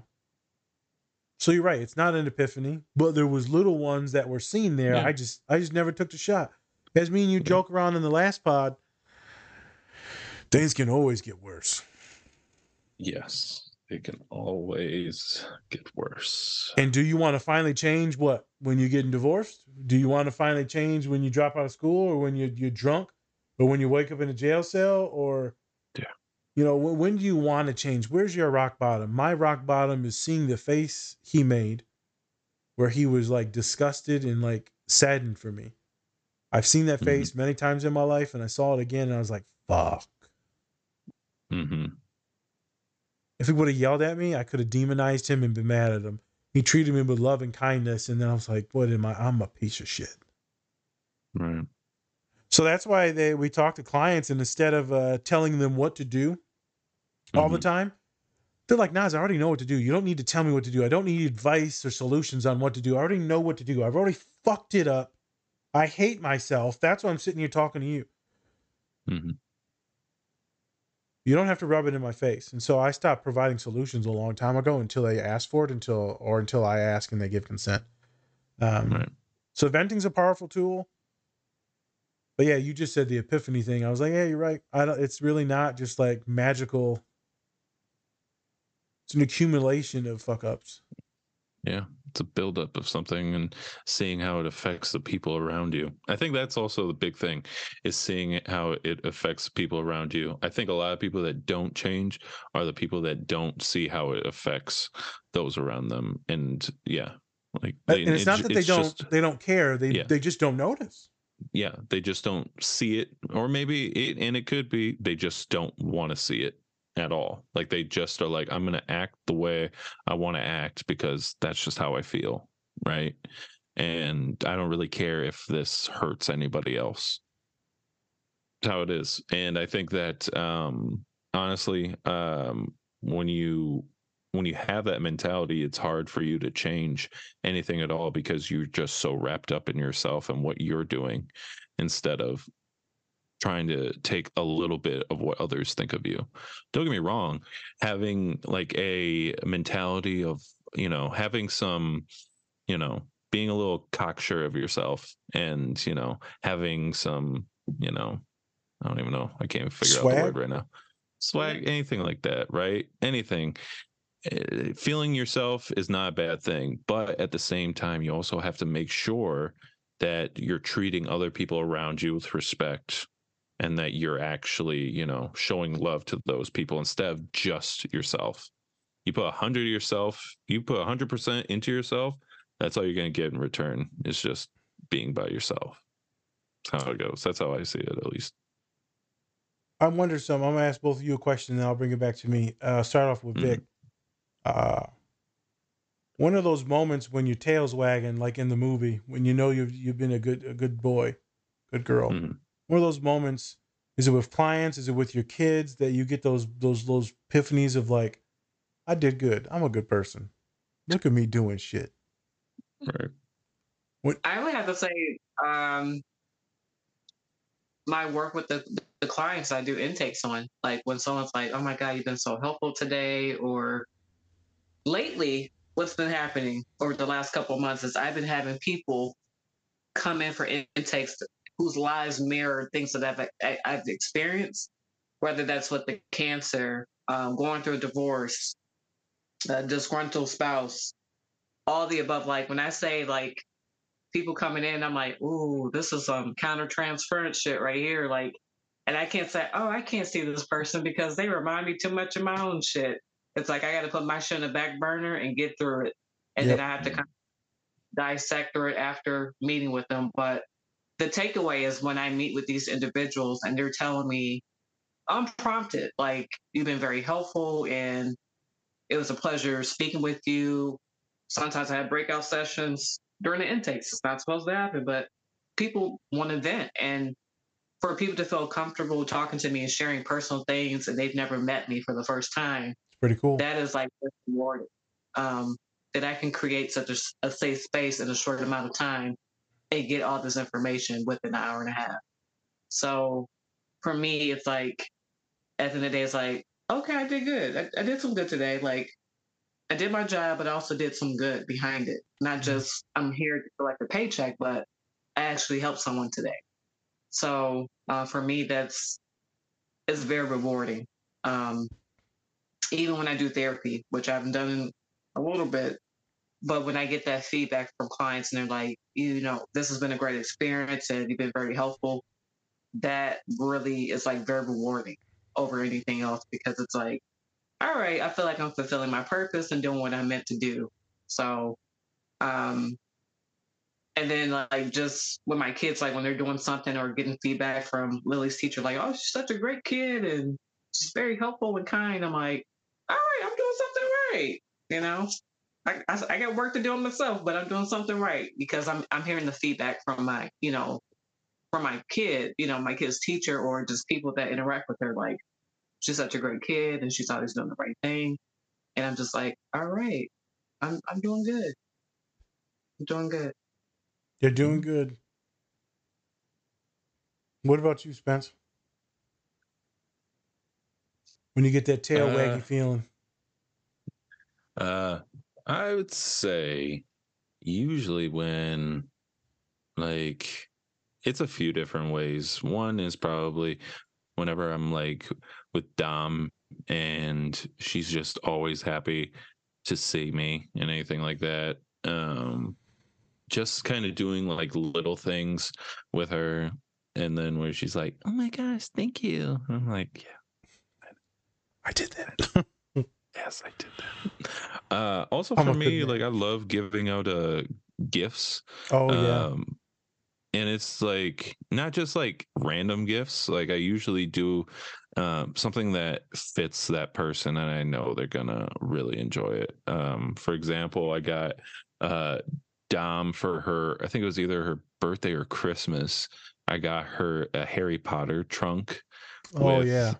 so you're right. It's not an epiphany, but there was little ones that were seen there. Yeah. I just I just never took the shot. As me and you joke around in the last pod, things can always get worse. Yes, it can always get worse. And do you want to finally change what when you're getting divorced? Do you want to finally change when you drop out of school or when you're you're drunk or when you wake up in a jail cell or. You know when, when do you want to change? Where's your rock bottom? My rock bottom is seeing the face he made where he was like disgusted and like saddened for me. I've seen that Mhm. face many times in my life and I saw it again and I was like, fuck. hmm If he would have yelled at me, I could have demonized him and been mad at him. He treated me with love and kindness, and then I was like, "What am I? I'm a piece of shit." Right. So that's why they we talk to clients, and instead of uh, telling them what to do all the Mhm. time, they're like, "Nas, I already know what to do. You don't need to tell me what to do. I don't need advice or solutions on what to do. I already know what to do. I've already fucked it up. I hate myself. That's why I'm sitting here talking to you. Mhm. You don't have to rub it in my face. And so I stopped providing solutions a long time ago until they ask for it, until or until I ask and they give consent. Um, Right. So venting's a powerful tool. But yeah, you just said the epiphany thing. I was like, yeah, you're right. I don't, it's really not just like magical. It's an accumulation of fuck ups. Yeah, it's a buildup of something and seeing how it affects the people around you. I think that's also the big thing is seeing how it affects people around you. I think a lot of people that don't change are the people that don't see how it affects those around them. And yeah, like And it's not that they don't just- they don't care. They Yeah. they just don't notice. yeah, they just don't see it, or maybe it, and it could be they just don't want to see it at all. Like they just are like, I'm going to act the way I want to act because that's just how I feel. Right. And I don't really care if this hurts anybody else. That's how it is. And I think that, um, honestly, um, when you, when you have that mentality, it's hard for you to change anything at all because you're just so wrapped up in yourself and what you're doing instead of trying to take a little bit of what others think of you. Don't get me wrong, having like a mentality of, you know, having some, you know, being a little cocksure of yourself and, you know, having some, you know, I don't even know. I can't even figure out the word right now. Swag, anything like that, right? Anything. Eh, Feeling yourself is not a bad thing, but at the same time, you also have to make sure that you're treating other people around you with respect and that you're actually, you know, showing love to those people instead of just yourself. You put a hundred of yourself, you put a hundred percent into yourself. That's all you're going to get in return. It's just being by yourself. That's how it goes. That's how I see it, at least. I wonder some. I'm gonna ask both of you a question, and then I'll bring it back to me. Uh, start off with Mhm. Vic. Uh, one of those moments when your tail's wagging, like in the movie, when you know you've you've been a good a good boy, good girl. Mhm. One of those moments. Is it with clients? Is it with your kids that you get those those those epiphanies of like, I did good. I'm a good person. Look at me doing shit. Right. I would have to say, um, my work with the, the clients I do intakes on, like when someone's like, "Oh my God, you've been so helpful today," or lately, what's been happening over the last couple of months is I've been having people come in for in- intakes whose lives mirror things that I've I, I've experienced, whether that's with the cancer, um, going through a divorce, a disgruntled spouse, all the above. Like when I say like people coming in, I'm like, ooh, this is some counter transference shit right here. Like, and I can't say, oh, I can't see this person because they remind me too much of my own shit. It's like I got to put my shit in the back burner and get through it, and Yep. then I have to kind of dissect through it after meeting with them. But the takeaway is when I meet with these individuals and they're telling me, unprompted, like you've been very helpful and it was a pleasure speaking with you. Sometimes I have breakout sessions during the intakes. It's not supposed to happen, but people want to vent. And for people to feel comfortable talking to me and sharing personal things and they've never met me for the first time, It's pretty cool. that is like rewarding. Um, that I can create such a safe space in a short amount of time and get all this information within an hour and a half. So for me, it's like at the end of the day, it's like, okay, I did good. I, I did some good today. Like I did my job, but I also did some good behind it. Not just I'm here to collect a paycheck, but I actually helped someone today. So uh, for me, that's it's very rewarding. Um, even when I do therapy, which I've done a little bit, but when I get that feedback from clients and they're like, you know, this has been a great experience and you've been very helpful, that really is like very rewarding over anything else because it's like, all right, I feel like I'm fulfilling my purpose and doing what I'm meant to do. So, um, and then like just with my kids, like when they're doing something or getting feedback from Lily's teacher, like, oh, she's such a great kid and she's very helpful and kind. I'm like, all right, I'm doing something right. You know, I, I, I got work to do on myself, but I'm doing something right because I'm I'm hearing the feedback from my, you know, from my kid, you know, my kid's teacher or just people that interact with her, like, she's such a great kid and she's always doing the right thing. And I'm just like, all right, I'm I'm doing good. I'm doing good. You're doing good. What about you, Spence? When you get that tail Uh, waggy feeling. Uh, I would say usually when like it's a few different ways. One is probably whenever I'm like with Dom and she's just always happy to see me and anything like that. Um just kind of doing like little things with her and then where she's like, "Oh my gosh, thank you." I'm like, "Yeah, I did that. Yes, I did that. Uh, also I'm for me, like I love giving out uh gifts. Oh yeah. Um, and it's like not just like random gifts. Like I usually do um, something that fits that person, and I know they're gonna really enjoy it. Um, for example, I got uh Dom for her. I think it was either her birthday or Christmas. I got her a Harry Potter trunk. Oh with- yeah.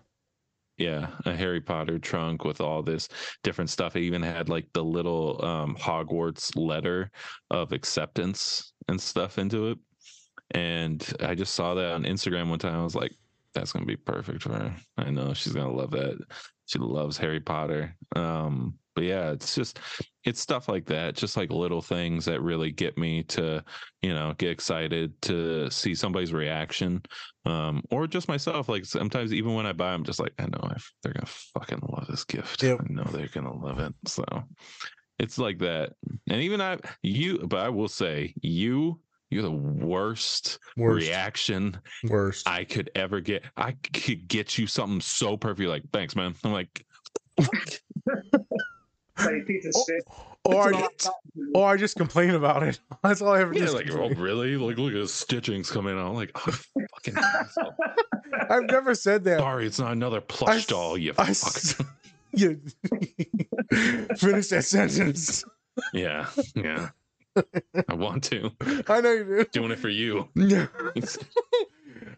Yeah, a Harry Potter trunk with all this different stuff. It even had like the little um, Hogwarts letter of acceptance and stuff into it. And I just saw that on Instagram one time. I was like, that's gonna be perfect for her. I know she's gonna love that. She loves Harry Potter. Um, but yeah, it's just it's stuff like that, just like little things that really get me to, you know, get excited to see somebody's reaction, um, or just myself. Like sometimes, even when I buy, I'm just like, I know if they're gonna fucking love this gift. Yep. I know they're gonna love it. So it's like that. And even I, you, but I will say, you, you're the worst, Worst. reaction Worst. I could ever get. I could get you something so perfect. You're like, thanks, man. I'm like, Like piece of or I just, or I just complain about it. That's all I ever yeah, just like, oh, really? Like, look at the stitchings coming out. I'm like, oh, fucking. I've never said that. Sorry, it's not another plush s- doll. You I fuck. s- You finish that sentence. yeah, yeah. I want to. I know you do. Doing it for you. Yeah.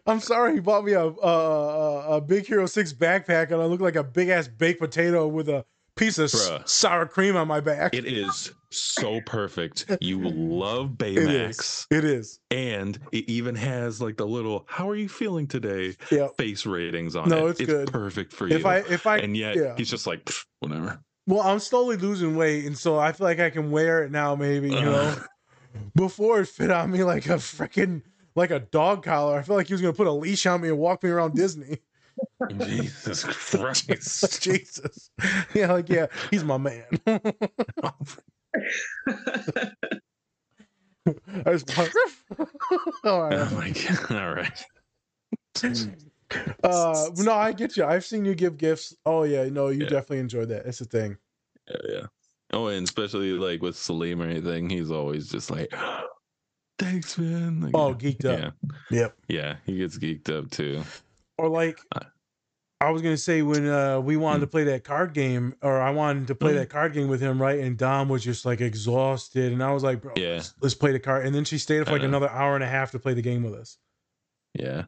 I'm sorry. He bought me a, a a a Big Hero Six backpack, and I look like a big ass baked potato with a piece of Bruh. sour cream on my back. It is so perfect. You will love. Baymax. It is. it is. And it even has like the little "How are you feeling today?" Yeah. face ratings on No, it. it's good. perfect for you. If I if I and yet yeah. he's just like whatever. well, I'm slowly losing weight, and so I feel like I can wear it now. Maybe you know. Before it fit on me like a freaking like a dog collar. I feel like he was gonna put a leash on me and walk me around Disney. Jesus Christ. Jesus. Yeah, like yeah, he's my man. I just all right. Oh my god! All right. Uh, no, I get you. I've seen you give gifts. Oh yeah, no, you Yeah. definitely enjoyed that. It's a thing. Yeah, yeah. Oh, and especially like with Salim or anything, he's always just like, "Thanks, man." Like, Oh, geeked up. Yeah, Yep. yeah. He gets geeked up too. Or like, Uh, I was gonna say when uh, we wanted to play that card game, or I wanted to play Mm. that card game with him, right? And Dom was just like exhausted, and I was like, bro, Yeah. let's, let's play the card. And then she stayed up for like know. another hour and a half to play the game with us. Yeah,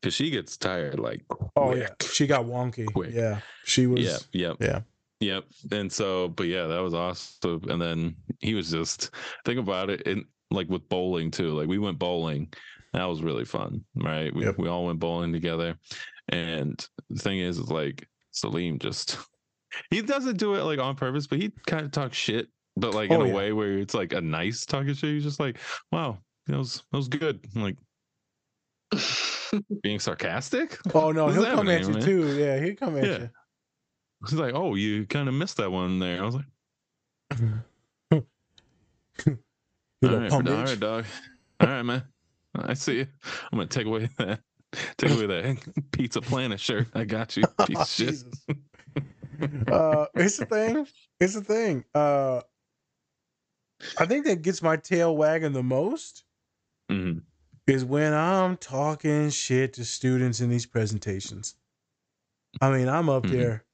because she gets tired like. Oh yeah, she got wonky. Quick. Yeah, she was. Yep, yep, Yeah. yep. And so, but yeah, that was awesome. And then he was just think about it, and like with bowling too. Like we went bowling, that was really fun, right? We Yep. we all went bowling together, and the thing is, is like Salim just he doesn't do it like on purpose, but he kind of talks shit, but like in Oh, a yeah. way where it's like a nice talking shit. He's just like, wow, that was that was good. I'm like being sarcastic. Oh no, he'll come at you man? too. Yeah, he'll come at Yeah. He's like, oh, you kind of missed that one there. I was like, you. You all right, all right, dog. All right, man. I see. I'm gonna take away that. Take away that pizza planet shirt. I got you. Piece. Jesus. uh, it's a thing. It's a thing. Uh, I think that gets my tail wagging the most Mhm. is when I'm talking shit to students in these presentations. I mean, I'm up Mhm. there.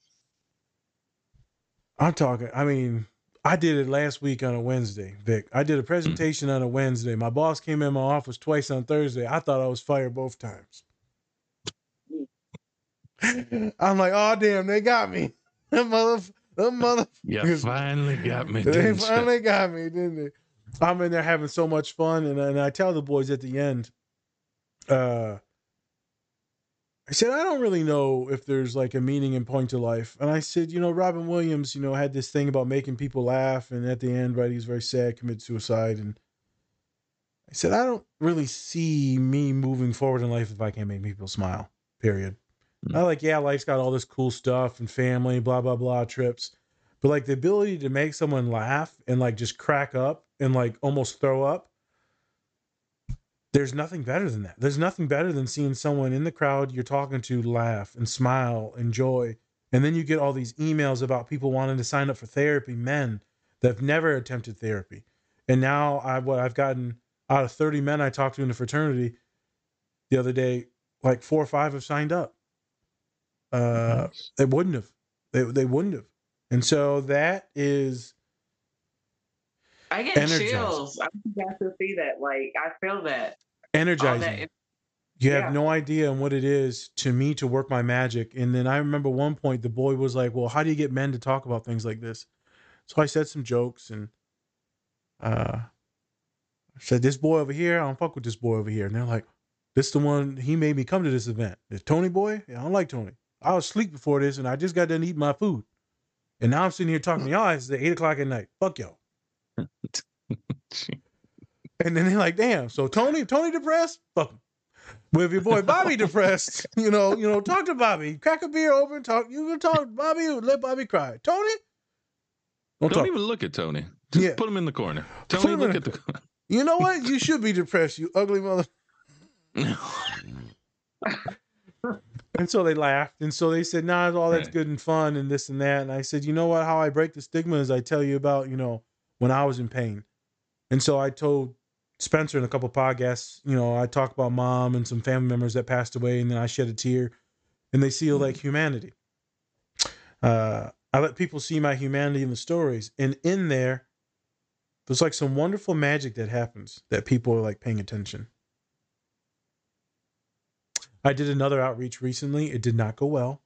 I'm talking. I mean, I did it last week on a Wednesday, Vic. I did a presentation on a Wednesday. My boss came in my office twice on Thursday. I thought I was fired both times. I'm like, oh damn, they got me. The mother, the mother. You finally got me. They finally got me, didn't they? I'm in there having so much fun, and, and I tell the boys at the end, uh, I said I don't really know if there's like a meaning and point to life, and I said, you know, Robin Williams, you know, had this thing about making people laugh, and at the end, right, he's very sad, committed suicide, and I said I don't really see me moving forward in life if I can't make people smile. Period. Hmm. I like, yeah, life's got all this cool stuff and family, blah blah blah, trips. But like the ability to make someone laugh and like just crack up and like almost throw up, there's nothing better than that. There's nothing better than seeing someone in the crowd you're talking to laugh and smile, and joy. And then you get all these emails about people wanting to sign up for therapy, men that have never attempted therapy. And now I what I've gotten out of 30 men I talked to in the fraternity the other day, like four or five have signed up. Uh they wouldn't have. They they wouldn't have. And so that is I get Energizing. chills. I got to see that. Like I feel that. All energizing. that You Yeah. have no idea on what it is to me to work my magic. And then I remember one point the boy was like, "Well, how do you get men to talk about things like this?" So I said some jokes and uh said, "This boy over here, I don't fuck with this boy over here." And they're like, "This the one he made me come to this event. This Tony boy? Yeah, I don't like Tony. I was asleep before this, and I just got done eating my food, and now I'm sitting here talking to y'all. It's at eight o'clock at night. Fuck y'all." and then they're like, "Damn, so Tony, Tony depressed? Fuck him." But if your boy Bobby depressed, you know, you know, talk to Bobby. Crack a beer over and talk. You can talk to Bobby. Let Bobby cry. Tony, Don't, talk. even look at Tony. Just Yeah. put him in the corner. Tony, look at the. you know what? You should be depressed. You ugly mother. And so they laughed. And so they said, nah, all that's good and fun and this and that. And I said, you know what? How I break the stigma is I tell you about, you know, when I was in pain. And so I told Spencer in a couple podcasts, you know, I talk about mom and some family members that passed away, and then I shed a tear. And they see like humanity. Uh, I let people see my humanity in the stories. And in there, there's like some wonderful magic that happens that people are like paying attention. I did another outreach recently. It did not go well.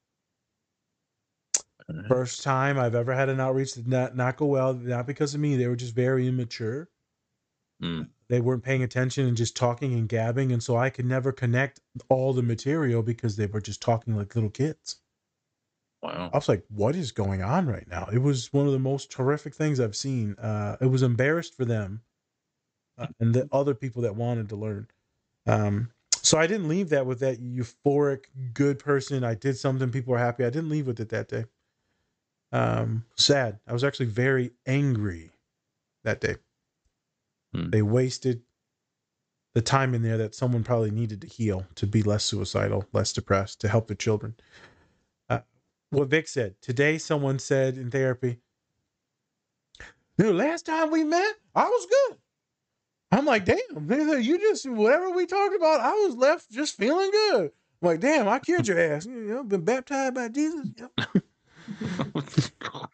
First time I've ever had an outreach that did not, not go well, not because of me. They were just very immature. Mm. They weren't paying attention and just talking and gabbing. And so I could never connect all the material because they were just talking like little kids. Wow. I was like, what is going on right now? It was one of the most terrific things I've seen. Uh, it was embarrassed for them uh, and the other people that wanted to learn. Um, so I didn't leave that with that euphoric, good person. I did something, people were happy. I didn't leave with it that day. Um, sad. I was actually very angry that day. Hmm. They wasted the time in there that someone probably needed to heal to be less suicidal, less depressed, to help the children Uh, what Vic said. Today, someone said in therapy, the last time we met, I was good. I'm like, damn, you just, whatever we talked about, I was left just feeling good. I'm like, damn, I cured your ass. You know, been baptized by Jesus. Yep. God.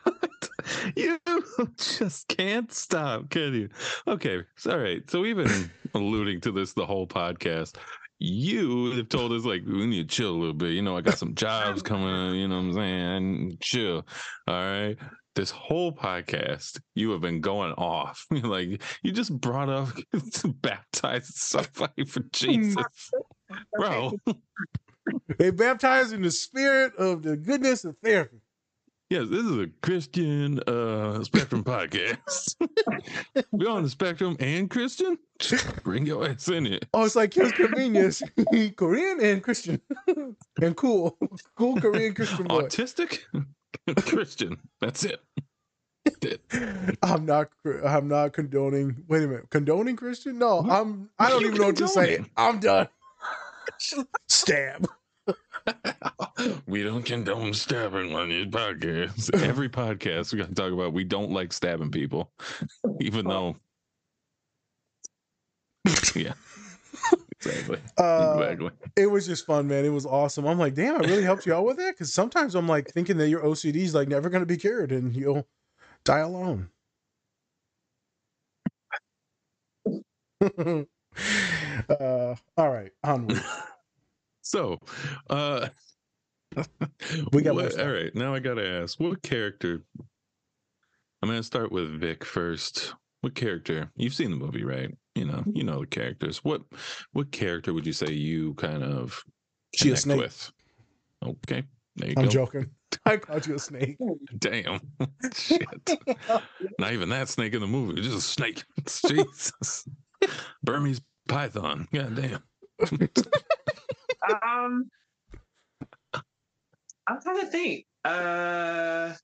You just can't stop, can you? Okay, all right. So we've been alluding to this the whole podcast. You have told us like we need to chill a little bit. You know, I got some jobs coming. You know what I'm saying? Chill. All right. This whole podcast, you have been going off. like you just brought up baptized somebody for Jesus, bro. They baptized in the spirit of the goodness of therapy. Yes, this is a Christian uh spectrum podcast. We're on the spectrum and Christian? Bring your ass in it. Oh, it's like his convenience. Korean and Christian. and cool. Cool Korean Christian boy. Autistic? Christian. That's it. I'm not I'm not condoning wait a minute. Condoning Christian? No, I'm I don't even know what to say. condoning? I'm done. Stab. We don't condone stabbing on these podcasts. Every podcast we gotta talk about we don't like stabbing people. Even though Yeah. Exactly. Uh, exactly. it was just fun, man. It was awesome. I'm like, damn, I really helped you out with that. Cause sometimes I'm like thinking that your OCD is like never gonna be cured and you'll die alone. uh all right, onward. So, uh, We got what- all right. Now I gotta ask, what character? I'm gonna start with Vic first. What character? You've seen the movie, right? You know, you know the characters. What what character would you say you kind of She a snake. with? Okay, there you I'm go. joking. I called you a snake. Damn, shit. Not even that snake in the movie. Just a snake. Jesus. Burmese python. God damn. Um, I'm trying to think. Uh,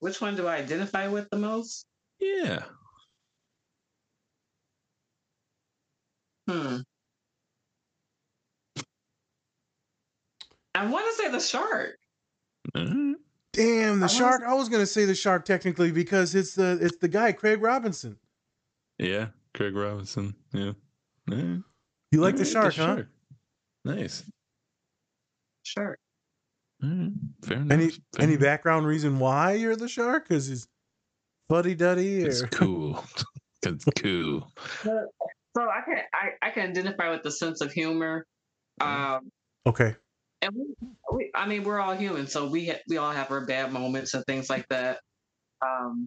which one do I identify with the most? Yeah. Hmm. I want to say the shark. Uh, Damn, the I wanna shark. I was gonna say the shark technically because it's the it's the guy, Craig Robinson. Yeah, Craig Robinson. Yeah. yeah. You like the Alright, shark, huh? Nice. Shark. Alright, Fair enough. Any fair any enough. background reason why you're the shark? Because he's fuddy duddy It's cool. it's cool. So I can I, I can identify with the sense of humor. Um, okay. and we, we I mean we're all human, so we ha- we all have our bad moments and things like that. Um,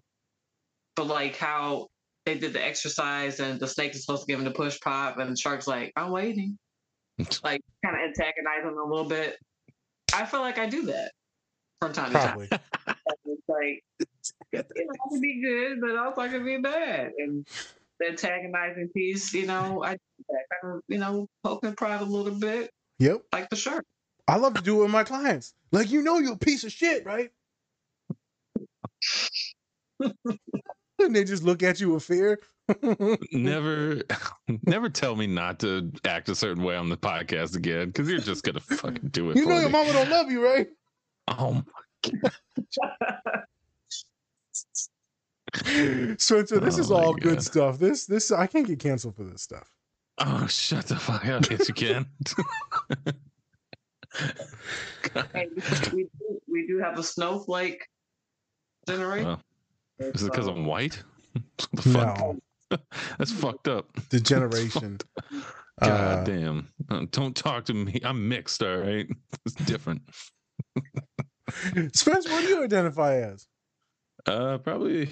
but like how they did the exercise and the snake is supposed to give him the push pop and the shark's like, I'm waiting. like kind of antagonize him a little bit. I feel like I do that from time Probably. to time. It's like you know, I can be good, but also I can be bad. And the antagonizing piece, you know, I do that. kind of, you know, poke and prod a little bit, Yep. like the shark. I love to do it with my clients. Like, you know, you're a piece of shit, right? and they just look at you with fear. never never tell me not to act a certain way on the podcast again because you're just gonna fucking do it you for know your me. mama don't love you, right? oh my oh god. Spencer, this Oh is my all good stuff. This this I can't get canceled for this stuff. oh shut the fuck up yes you can Hey, we, do, we do have a snowflake generation. Is it because i'm white? What the fuck? No, that's fucked up. The generation. god Uh, damn Uh, don't talk to me. I'm mixed all right? It's different. Spence, what do you identify as? uh probably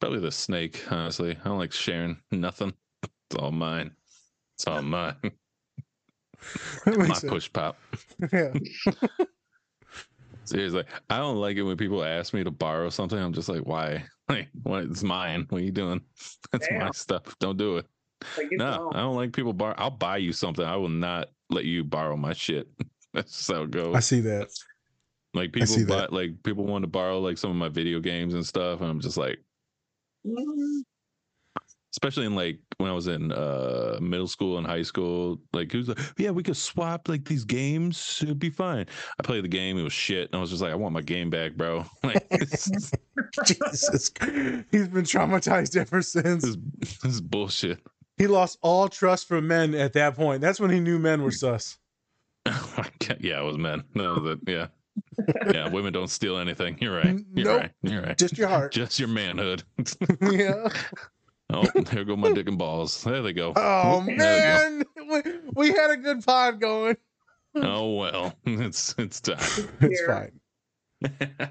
probably the snake honestly. I don't like sharing nothing. It's all mine. It's all mine. My sense. push pop. Yeah. Seriously, I don't like it when people ask me to borrow something. I'm just like, why? Like, what? It's mine. What are you doing? That's my stuff. Don't do it. Like, it's No, all- I don't like people borrow. I'll buy you something. I will not let you borrow my shit. That's how it goes. I see that. like people buy, that. like people want to borrow like some of my video games and stuff, and I'm just like, Mhm. Especially in like when I was in uh middle school and high school, like who's like, yeah, we could swap like these games, it'd be fine. I played the game, it was shit, and I was just like, I want my game back, bro. Like Jesus. He's been traumatized ever since. this, this is bullshit. He lost all trust for men at that point. That's when he knew men were sus. My God. yeah, it was men. No, that yeah. Yeah, women don't steal anything. You're right. You're Nope. right. You're right. Just your heart. Just your manhood. yeah. Oh, there go my dick and balls. There they go. Oh There man, we, we had a good pod going. Oh well, it's it's time. It's Yeah. fine.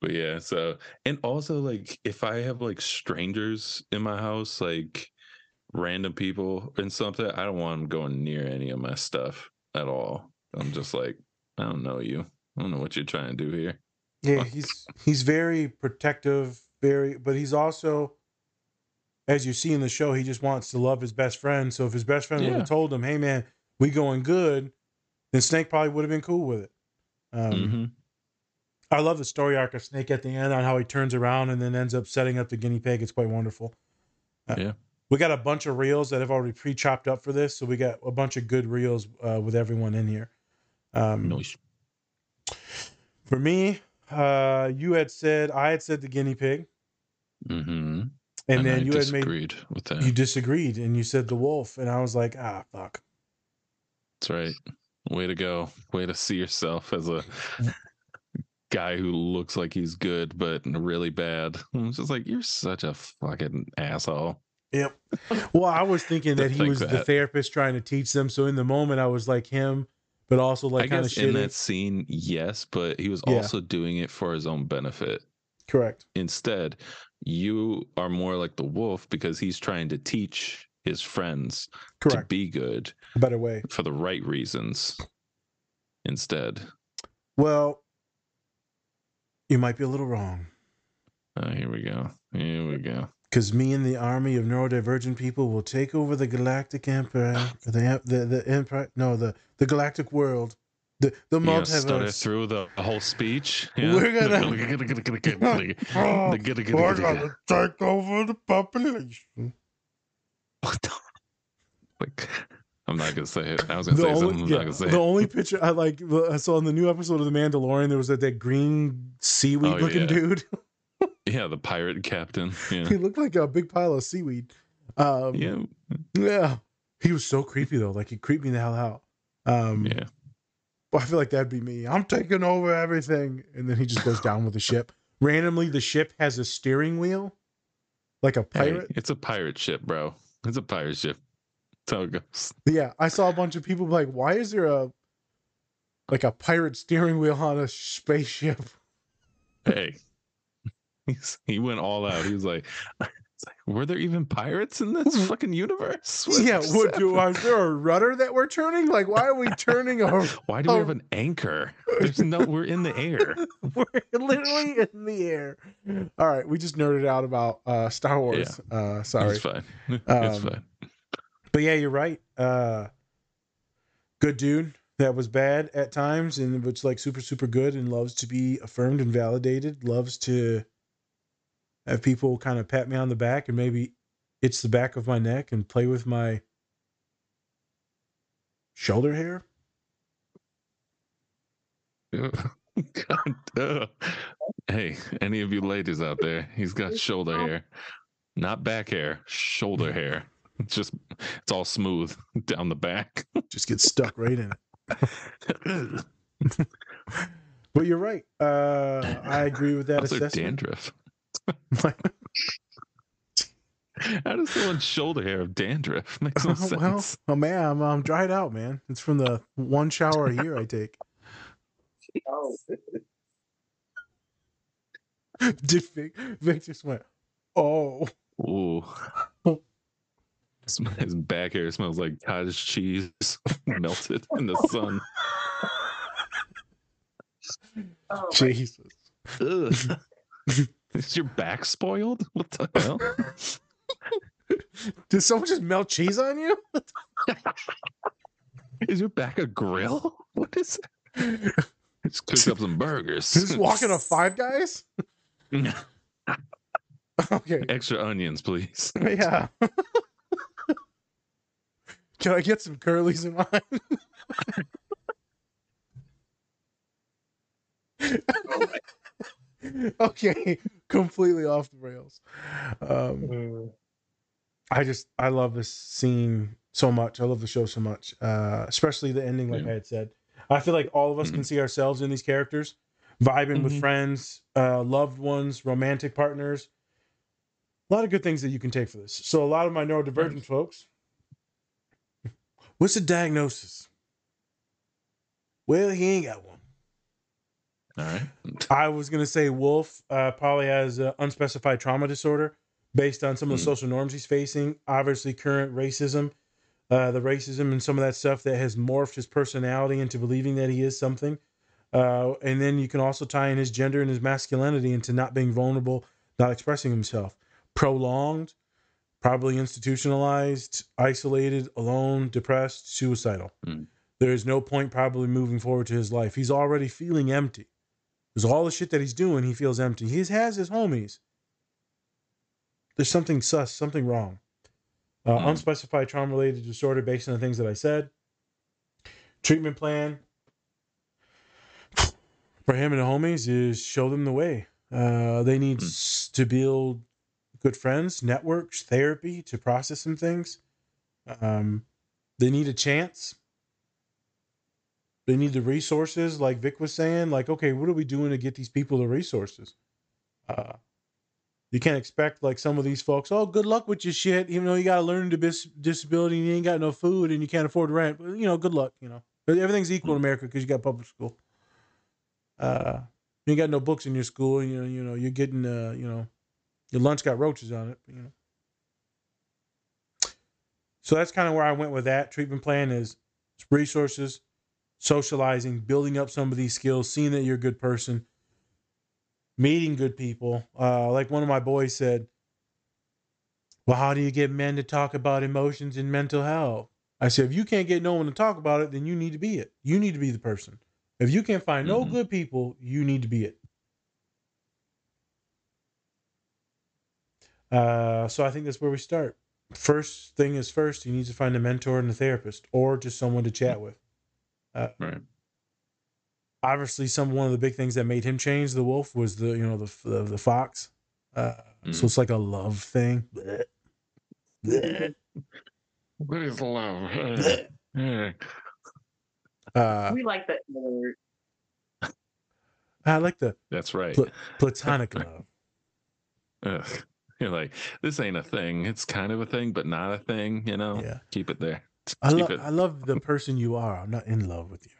but yeah, so and also like if I have like strangers in my house, like random people and something, I don't want them going near any of my stuff at all. I'm just like, I don't know you. I don't know what you're trying to do here. Yeah, he's he's very protective, very, but he's also, as you see in the show, he just wants to love his best friend. So if his best friend would have told him, "Hey man, we going good," then Snake probably would have been cool with it. Um, Mhm. I love the story arc of Snake at the end on how he turns around and then ends up setting up the guinea pig. It's quite wonderful. Uh, Yeah. We got a bunch of reels that have already pre chopped up for this. So we got a bunch of good reels uh, with everyone in here. Um, Nice. For me, uh, you had said, I had said the guinea pig. Mm-hmm. And, then I you had made, disagreed with that. you disagreed and you said the wolf. And I was like, ah, fuck. That's right. Way to go. Way to see yourself as a guy who looks like he's good but really bad. I'm just like, you're such a fucking asshole. Yep. Well, I was thinking that he think was the therapist trying to teach them. So in the moment, I was like him, but also like kind of in that scene, yes, but he was Yeah. also doing it for his own benefit. Correct. Instead, you are more like the wolf because he's trying to teach his friends to be good A better way. for the right reasons instead. Well, you might be a little wrong. Oh, here we go. Here we go. Because me and the army of neurodivergent people will take over the galactic empire, the the the empire, no, the the galactic world, the the gonna stutter multiverse. through the whole speech. We're gonna- We're gonna take over the population. Like, I'm not gonna say it. I was gonna The say only, something. I'm yeah, not gonna say the it. only picture I like, I saw in the new episode of The Mandalorian, there was that, that green seaweed Oh, looking yeah. dude. Yeah, the pirate captain. Yeah, he looked like a big pile of seaweed. Um, yeah, Yeah. He was so creepy though. Like he creeped me the hell out. Um yeah. Well, I feel like that'd be me. I'm taking over everything. And then he just goes down with the ship. Randomly, the ship has a steering wheel. Like a Hey, pirate. it's a pirate ship, bro. It's a pirate ship. That's how it goes. Yeah. I saw a bunch of people be like, why is there a like a pirate steering wheel on a spaceship? Hey, he went all out. He was like, like, were there even pirates in this fucking universe? What yeah, what do, happened? is there a rudder that we're turning? Like, why are we turning a Why do we Oh. have an anchor? There's no, we're in the air. We're literally in the air. All right, we just nerded out about uh Star Wars. Uh sorry. It's fine. It's Um, fine. But yeah, you're right. Uh good dude that was bad at times and was like super super good and loves to be affirmed and validated, loves to have people kind of pat me on the back and maybe it's the back of my neck and play with my shoulder hair. God, uh, hey, any of you ladies out there, he's got shoulder hair, not back hair, shoulder hair. It's just, it's all smooth down the back. Just get stuck right in it. But you're right. Uh I agree with that their assessment. dandruff? How does someone's shoulder hair have dandruff? Makes no sense. well, oh man, I'm, I'm dried out, man. It's from the one shower a year I take. Oh, Did Vic, Vic just went, oh, Ooh. His his back hair smells like cottage cheese melted in the sun. oh Jesus. Is your back spoiled? What the hell? Did someone just melt cheese on you? Is your back a grill? What is it? Just cook up some burgers. Just walking to Five Guys? Okay. Extra onions, please. Yeah. Can I get some curlies in mine? Oh okay, completely off the rails. Um, I just I love this scene so much. I love the show so much, uh, especially the ending. Like Yeah. I had said, I feel like all of us can see ourselves in these characters, vibing with Mhm. friends, uh, loved ones, romantic partners. A lot of good things that you can take for this. So a lot of my neurodivergent folks. What's the diagnosis? Well, he ain't got one. All right. I was gonna say Wolf uh, probably has uh, unspecified trauma disorder based on some of the Hmm. social norms he's facing. Obviously, current racism, uh, the racism and some of that stuff that has morphed his personality into believing that he is something. Uh, and then you can also tie in his gender and his masculinity into not being vulnerable, not expressing himself. Prolonged, probably institutionalized, isolated, alone, depressed, suicidal. Hmm. There is no point probably moving forward to his life. He's already feeling empty. Because all the shit that he's doing, he feels empty. He has his homies. There's something sus, something wrong. Uh, Hmm. Unspecified trauma related disorder based on the things that I said. Treatment plan for him and the homies is show them the way. Uh, they need s- to build good friends, networks, therapy to process some things. Um, they need a chance. They need the resources, like Vic was saying. Like, okay, what are we doing to get these people the resources? Uh, you can't expect like some of these folks. Oh, good luck with your shit. Even though you got a learning dis- disability and you ain't got no food and you can't afford rent. But, you know, good luck. You know, but everything's equal in America because you got public school. Uh, you ain't got no books in your school. You know, you know, you're getting, uh, you know, your lunch got roaches on it. You know. So that's kind of where I went with that treatment plan is resources, socializing, building up some of these skills, seeing that you're a good person, meeting good people. Uh, like one of my boys said, Well, how do you get men to talk about emotions and mental health? I said, If you can't get no one to talk about it, then you need to be it. You need to be the person. If you can't find no Mhm. good people, you need to be it. Uh, so I think that's where we start. First thing is first, you need to find a mentor and a therapist, or just someone to chat with. Uh, Right. obviously some one of the big things that made him change the wolf was the you know the the, the fox uh so Mhm. it's like a love thing Blech. Blech. What is love? Uh we like that word. i like the That's right. pl- platonic love Ugh. You're like, this ain't a thing. It's kind of a thing, but not a thing. You know, yeah keep it there. I love i love the person you are i'm not in love with you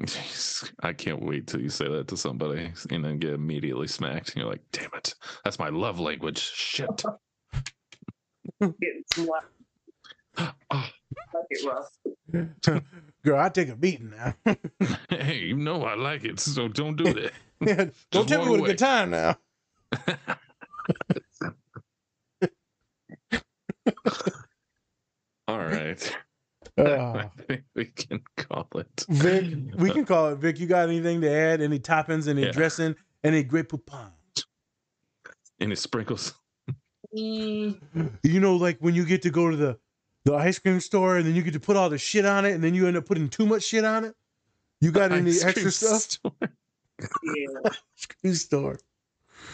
Jeez, I can't wait till you say that to somebody and then get immediately smacked. And you're like, damn it, that's my love language. Shit. Getting slapped. Oh, Like it rough. Girl, I take a beating now. hey, you know I like it, so don't do that. yeah, don't tell me walk what a good time now. All right. Uh, I think we can call it. Vic, we can call it. Vic, you got anything to add? Any toppings, any Yeah. dressing, any Grey Poupon? And it sprinkles. Mm, You know, like when you get to go to the, the ice cream store and then you get to put all the shit on it and then you end up putting too much shit on it. You got any extra stuff? store. yeah. Ice cream store.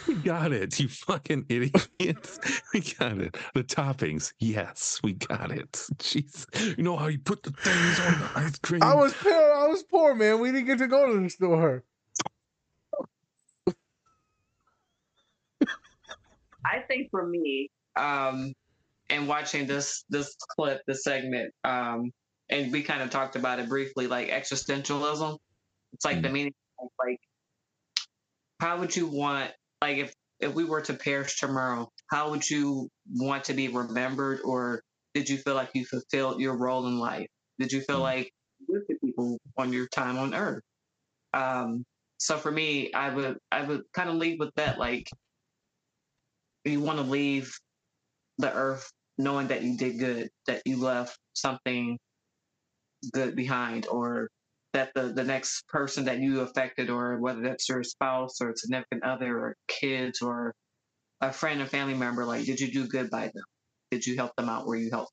We got it, you fucking idiot. we got it. The toppings, yes, we got it. Jeez, you know how you put the things on the ice cream? I was poor. I was poor, man. We didn't get to go to the store. I think for me, um, and watching this this clip, this segment, um, and we kind of talked about it briefly, like existentialism. It's like the meaning of like how would you want like if if we were to perish tomorrow, how would you want to be remembered or did you feel like you fulfilled your role in life? Did you feel like you to people on your time on earth? Um, so for me, I would I would kind of leave with that, like you want to leave the earth knowing that you did good, that you left something good behind, or that the, the next person that you affected, or whether that's your spouse or significant other or kids or a friend or family member, like, did you do good by them? Did you help them out where you helped?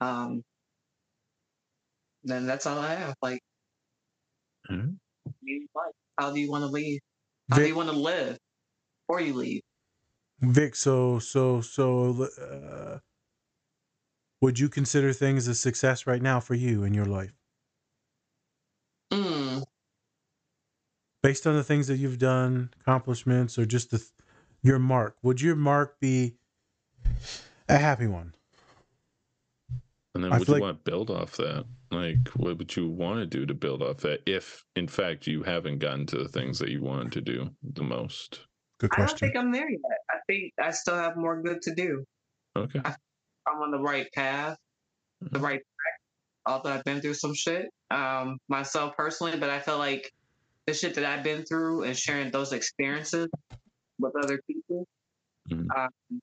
Um, then that's all I have. Like, Mhm. how do you want to leave? How do you want to live? Before you leave. Vic, so so so uh, would you consider things a success right now for you in your life? Based on the things that you've done, accomplishments, or just the your mark, would your mark be a happy one? And then I would you like- want to build off that? Like, what would you want to do to build off that if, in fact, you haven't gotten to the things that you wanted to do the most? Good question. I don't think I'm there yet. I think I still have more good to do. Okay. I'm on the right path, the right track. Although I've been through some shit um, myself personally, but I feel like the shit that I've been through and sharing those experiences with other people. Mhm. Um,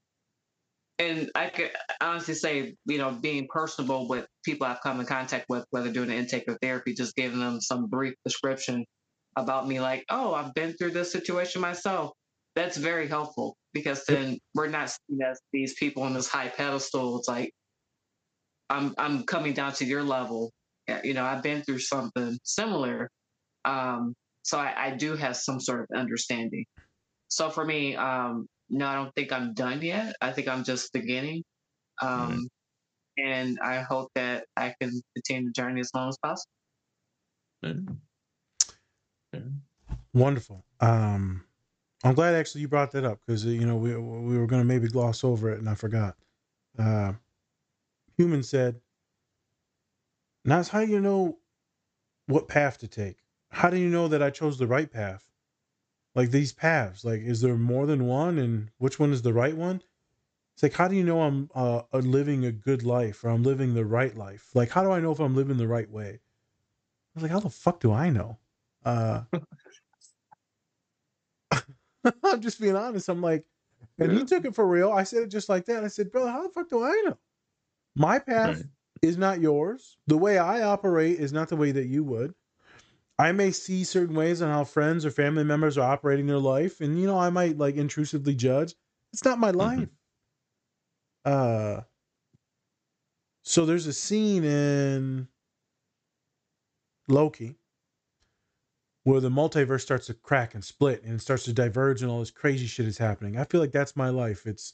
and I could honestly say, you know, being personable with people I've come in contact with, whether doing an intake or therapy, just giving them some brief description about me, like, oh, I've been through this situation myself. That's very helpful because then we're not seen as these people on this high pedestal. It's like I'm I'm coming down to your level. You know, I've been through something similar, um, so I, I do have some sort of understanding. So for me, um, no, I don't think I'm done yet. I think I'm just beginning, um, and I hope that I can continue the journey as long as possible. Yeah. Yeah. Wonderful. Um, I'm glad actually you brought that up because you know we we were going to maybe gloss over it and I forgot. Uh, Human said, "Nas, how you know what path to take? How do you know that I chose the right path? Like these paths, like is there more than one, and which one is the right one? It's like how do you know I'm uh, living a good life or I'm living the right life? Like how do I know if I'm living the right way? I was like, how the fuck do I know? Uh, I'm just being honest. I'm like, and he took it for real. I said it just like that. I said, brother, how the fuck do I know? My path Right. is not yours. The way I operate is not the way that you would. I may see certain ways on how friends or family members are operating their life, and you know, I might like intrusively judge. It's not my life. Uh so there's a scene in Loki where the multiverse starts to crack and split and it starts to diverge and all this crazy shit is happening. I feel like that's my life. It's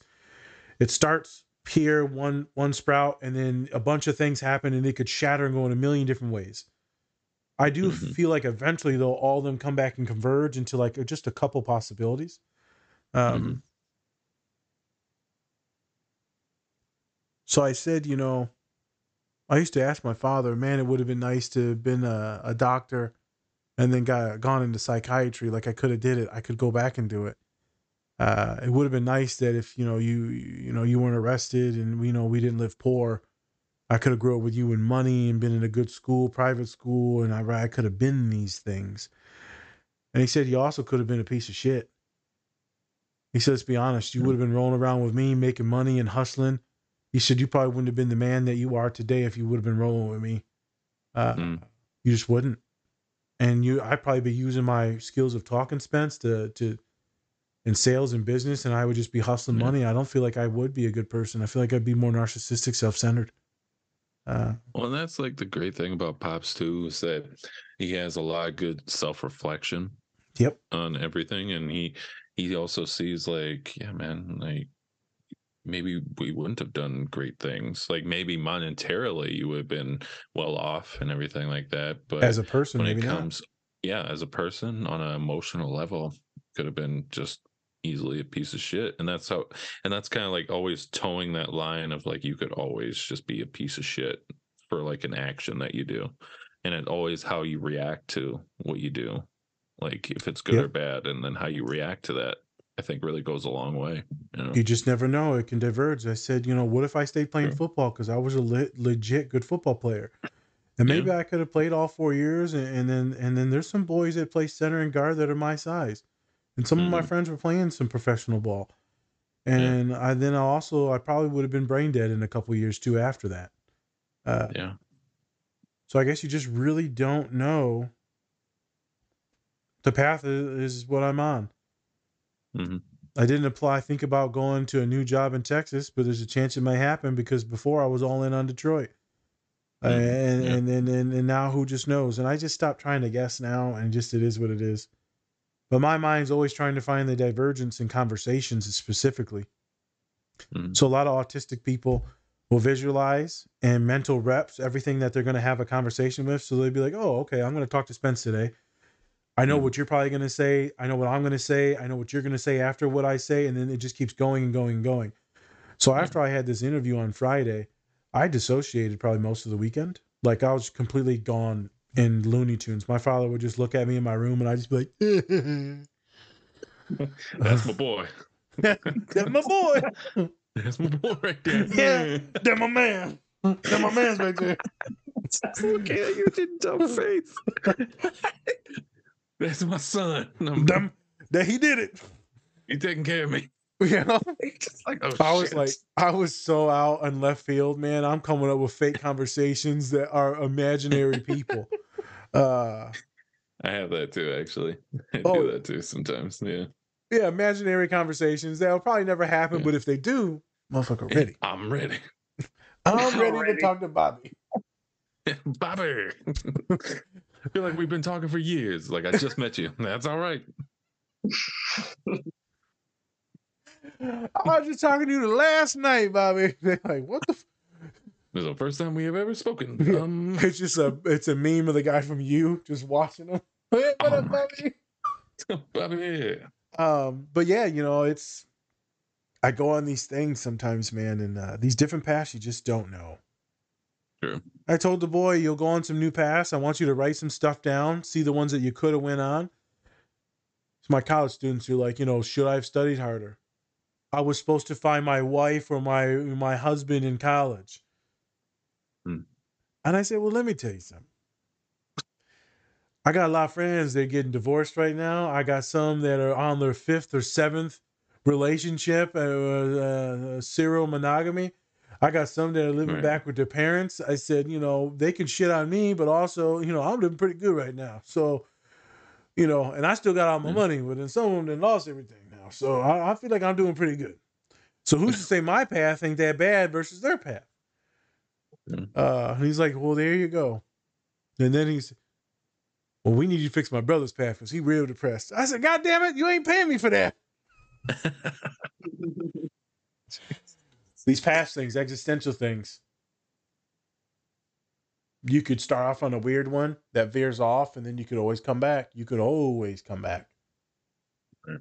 it starts here one one sprout and then a bunch of things happen and it could shatter and go in a million different ways. I do Mhm. feel like eventually though all of them come back and converge into like just a couple possibilities. Um so I said, you know, I used to ask my father, man, it would have been nice to have been a, a doctor and then got gone into psychiatry. Like I could have did it. I could go back and do it. Uh, it would have been nice that if you know you you know you weren't arrested and you know we didn't live poor, I could have grew up with you in money and been in a good school, private school, and I I could have been these things. And he said he also could have been a piece of shit. He said, let's be honest, you would have been rolling around with me, making money and hustling. He said you probably wouldn't have been the man that you are today if you would have been rolling with me. Uh, Mm. You just wouldn't. And you, I'd probably be using my skills of talking Spence to to in sales and business, and I would just be hustling Yeah. money. I don't feel like I would be a good person. I feel like I'd be more narcissistic, self centered. Uh, Well, and that's like the great thing about Pops too is that he has a lot of good self reflection yep. on everything, and he he also sees like, yeah, man, like maybe we wouldn't have done great things. Like maybe monetarily you would have been well off and everything like that, but As a person, when maybe it not. comes, yeah, as a person on an emotional level, could have been just easily a piece of shit and that's how and that's kind of like always towing that line of like you could always just be a piece of shit for like an action that you do and it always how you react to what you do like if it's good Yep. or bad and then how you react to that i think really goes a long way you know You just never know. It can diverge. I said, you know, what if I stayed playing Sure. football because I was a le- legit good football player, and Yeah. maybe I could have played all four years, and, and then and then there's some boys that play center and guard that are my size, and some of my Mhm. friends were playing some professional ball, and I then I also I probably would have been brain dead in a couple years too after that. Uh, yeah so I guess you just really don't know. The path is, is what I'm on. Mhm. I didn't apply, think about going to a new job in Texas, but there's a chance it may happen because before I was all in on Detroit. Uh, Mhm. and, Yeah. and, and, and, and now who just knows? And I just stopped trying to guess now and just it is what it is. But my mind's always trying to find the divergence in conversations specifically. Mhm. So a lot of autistic people will visualize and mental reps everything that they're going to have a conversation with. So they'll be like, "Oh, okay, I'm going to talk to Spence today. I know Mhm. what you're probably going to say. I know what I'm going to say. I know what you're going to say after what I say, and then it just keeps going and going and going." So Yeah. after I had this interview on Friday, I dissociated probably most of the weekend. Like I was completely gone in Looney Tunes. My father would just look at me in my room, and I'd just be like, that's my boy "That's my boy." that's my boy right there Yeah. That my man. That my man's right there. Look at you did dumb face. That's my son. I'm, that he did it. he taking care of me. You know? Just like, oh, I was shit. like, I was so out on left field, man. I'm coming up with fake conversations that are imaginary people. Uh I have that too, actually. I Oh. do that too sometimes. Yeah. yeah, imaginary conversations that'll probably never happen, Yeah. but if they do, motherfucker ready. I'm ready. I'm ready to talk to Bobby. Bobby. I feel like we've been talking for years. Like I just met you. That's all right. I was just talking to you the last night, Bobby. They're like, what the f-? This is the first time we have ever spoken. Yeah. Um, It's just a it's a meme of the guy from you just watching him. Hey, what Oh my Bobby? Bobby. um but yeah you know it's i go on these things sometimes man and uh, these different paths you just don't know Sure. i told the boy you'll go on some new paths i want you to write some stuff down see the ones that you could have went on so my college students are like you know should i have studied harder i was supposed to find my wife or my my husband in college Hmm. and i said well let me tell you something I got a lot of friends that are getting divorced right now. I got some that are on their fifth or seventh relationship, uh, uh, serial monogamy. I got some that are living Right. back with their parents. I said, you know, they can shit on me, but also, you know, I'm living pretty good right now. So, you know, and I still got all my Yeah. money, but then some of them done lost everything. So I, I feel like I'm doing pretty good. So who's to say my path ain't that bad versus their path? Yeah. Uh, and he's like, well, there you go. And then he's, well, we need you to fix my brother's path because he real depressed. I said, God damn it, you ain't paying me for that. These past things, existential things. You could start off on a weird one that veers off, and then you could always come back. You could always come back. Right.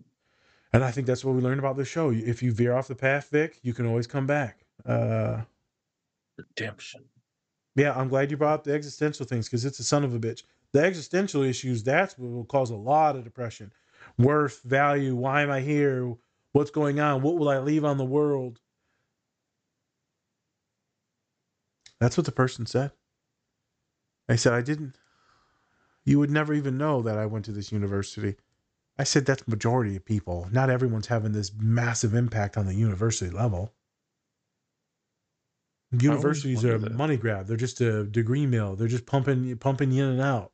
And I think that's what we learned about this show. If you veer off the path, Vic, you can always come back. Uh, Redemption. Yeah, I'm glad you brought up the existential things because it's a son of a bitch. The existential issues, that's what will cause a lot of depression. Worth, value, why am I here? What's going on? What will I leave on the world? That's what the person said. I said, I didn't. You would never even know that I went to this university. I said, that's majority of people. Not everyone's having this massive impact on the university level. Universities are a money grab. They're just a degree mill. They're just pumping pumping in and out.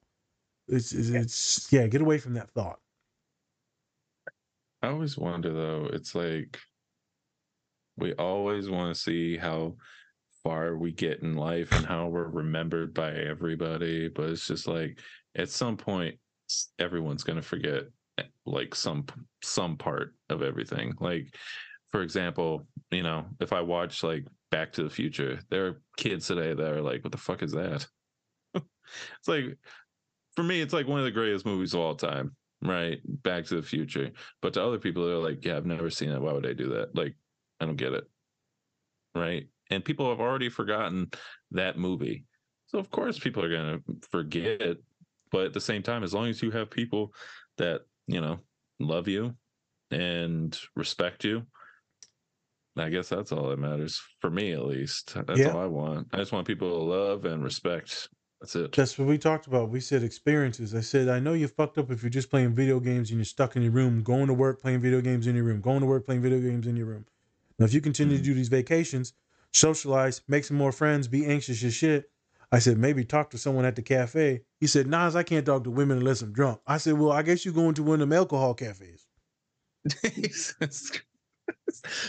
It's it's, it's yeah. Get away from that thought. I always wonder though, it's like we always want to see how far we get in life and how we're remembered by everybody, but it's just like at some point everyone's going to forget like some some part of everything. Like for example, you know, if I watch like Back to the Future, there are kids today that are like what the fuck is that? it's like for me it's like one of the greatest movies of all time right? Back to the Future. But to other people, they're like, yeah, I've never seen it. Why would I do that? Like, I don't get it. Right. And people have already forgotten that movie. So, of course, people are going to forget. But at the same time, as long as you have people that, you know, love you and respect you, I guess that's all that matters for me, at least. That's Yeah. all I want. I just want people to love and respect. That's it. That's what we talked about. We said experiences. I said, I know you're fucked up if you're just playing video games and you're stuck in your room, going to work, playing video games in your room, going to work, playing video games in your room. Now, if you continue to mm. do these vacations, socialize, make some more friends, be anxious as shit. I said, maybe talk to someone at the cafe. He said, Nas, I can't talk to women unless I'm drunk. I said, well, I guess you're going to one of them alcohol cafes.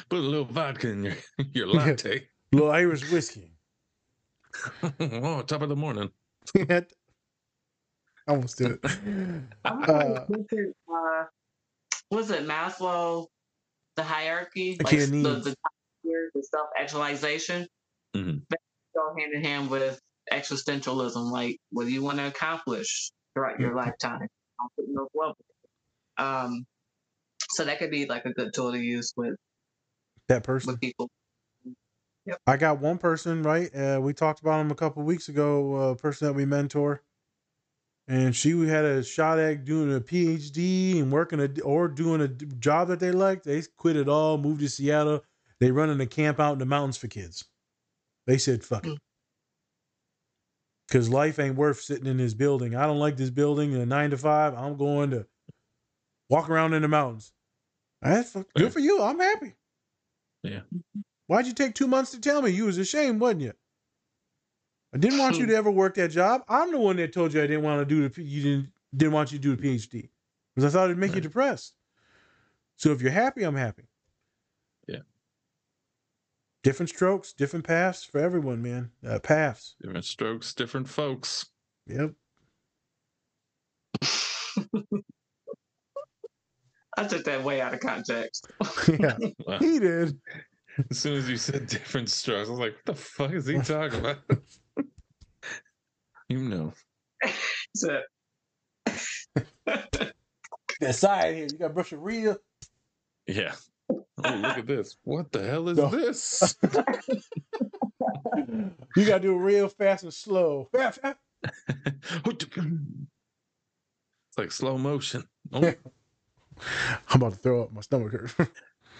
Put a little vodka in your your latte. Little Irish whiskey. oh, top of the morning. I almost did it. Uh, uh, was it Maslow, the hierarchy, like the, the the self actualization, Mhm. go hand in hand with existentialism. Like, what do you want to accomplish throughout your lifetime? Those levels. Um, so that could be like a good tool to use with That person. with people. I got one person right. Uh, we talked about him a couple weeks ago. A person that we mentor, and she had a shot at doing a PhD and working a or doing a job that they liked. They quit it all, moved to Seattle. They running a camp out in the mountains for kids. They said, "Fuck it," because life ain't worth sitting in this building. I don't like this building. In a nine to five, I'm going to walk around in the mountains. That's good for you. I'm happy. Yeah. Why'd you take two months to tell me? You was ashamed, wasn't you? I didn't want you to ever work that job. I'm the one that told you I didn't want to do the P- you didn't didn't want you to do the PhD because I thought it'd make you depressed. So if you're happy, I'm happy. Yeah. Different strokes, different paths for everyone, man. Uh, paths. Different strokes, different folks. Yep. I took that way out of context. yeah. Wow. He did. As soon as you said different strokes, I was like, what the fuck is he talking about? you know. So, That side here, you got to brush your real. Yeah. Oh, look at this. What the hell is No. this? You got to do it real fast and slow. it's like slow motion. Oh, I'm about to throw up. My stomach hurts.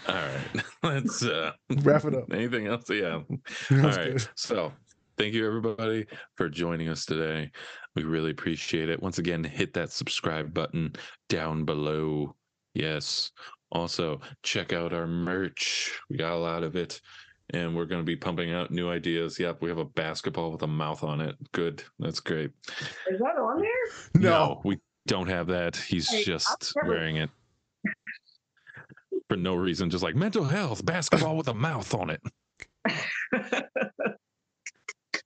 all right. Let's uh Wrap it up. anything else? Yeah. All right. good. So thank you everybody for joining us today. We really appreciate it. Once again, hit that subscribe button down below. Yes. Also, check out our merch. We got a lot of it. And we're going to be pumping out new ideas. Yep, we have a basketball with a mouth on it. Good. That's great. is that on there? No. we don't have that. He's Hey, just never- wearing it for no reason. Just like mental health, basketball with a mouth on it.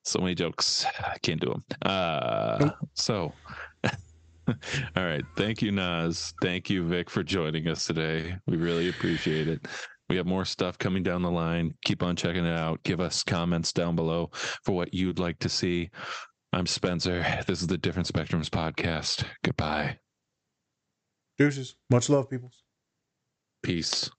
so many jokes. I can't do them. Uh, so, all right. Thank you, Nas. Thank you, Vic, for joining us today. We really appreciate it. We have more stuff coming down the line. Keep on checking it out. Give us comments down below for what you'd like to see. I'm Spencer. This is the Different Spectrums podcast. Goodbye. Deuces. Much love, peoples. Peace.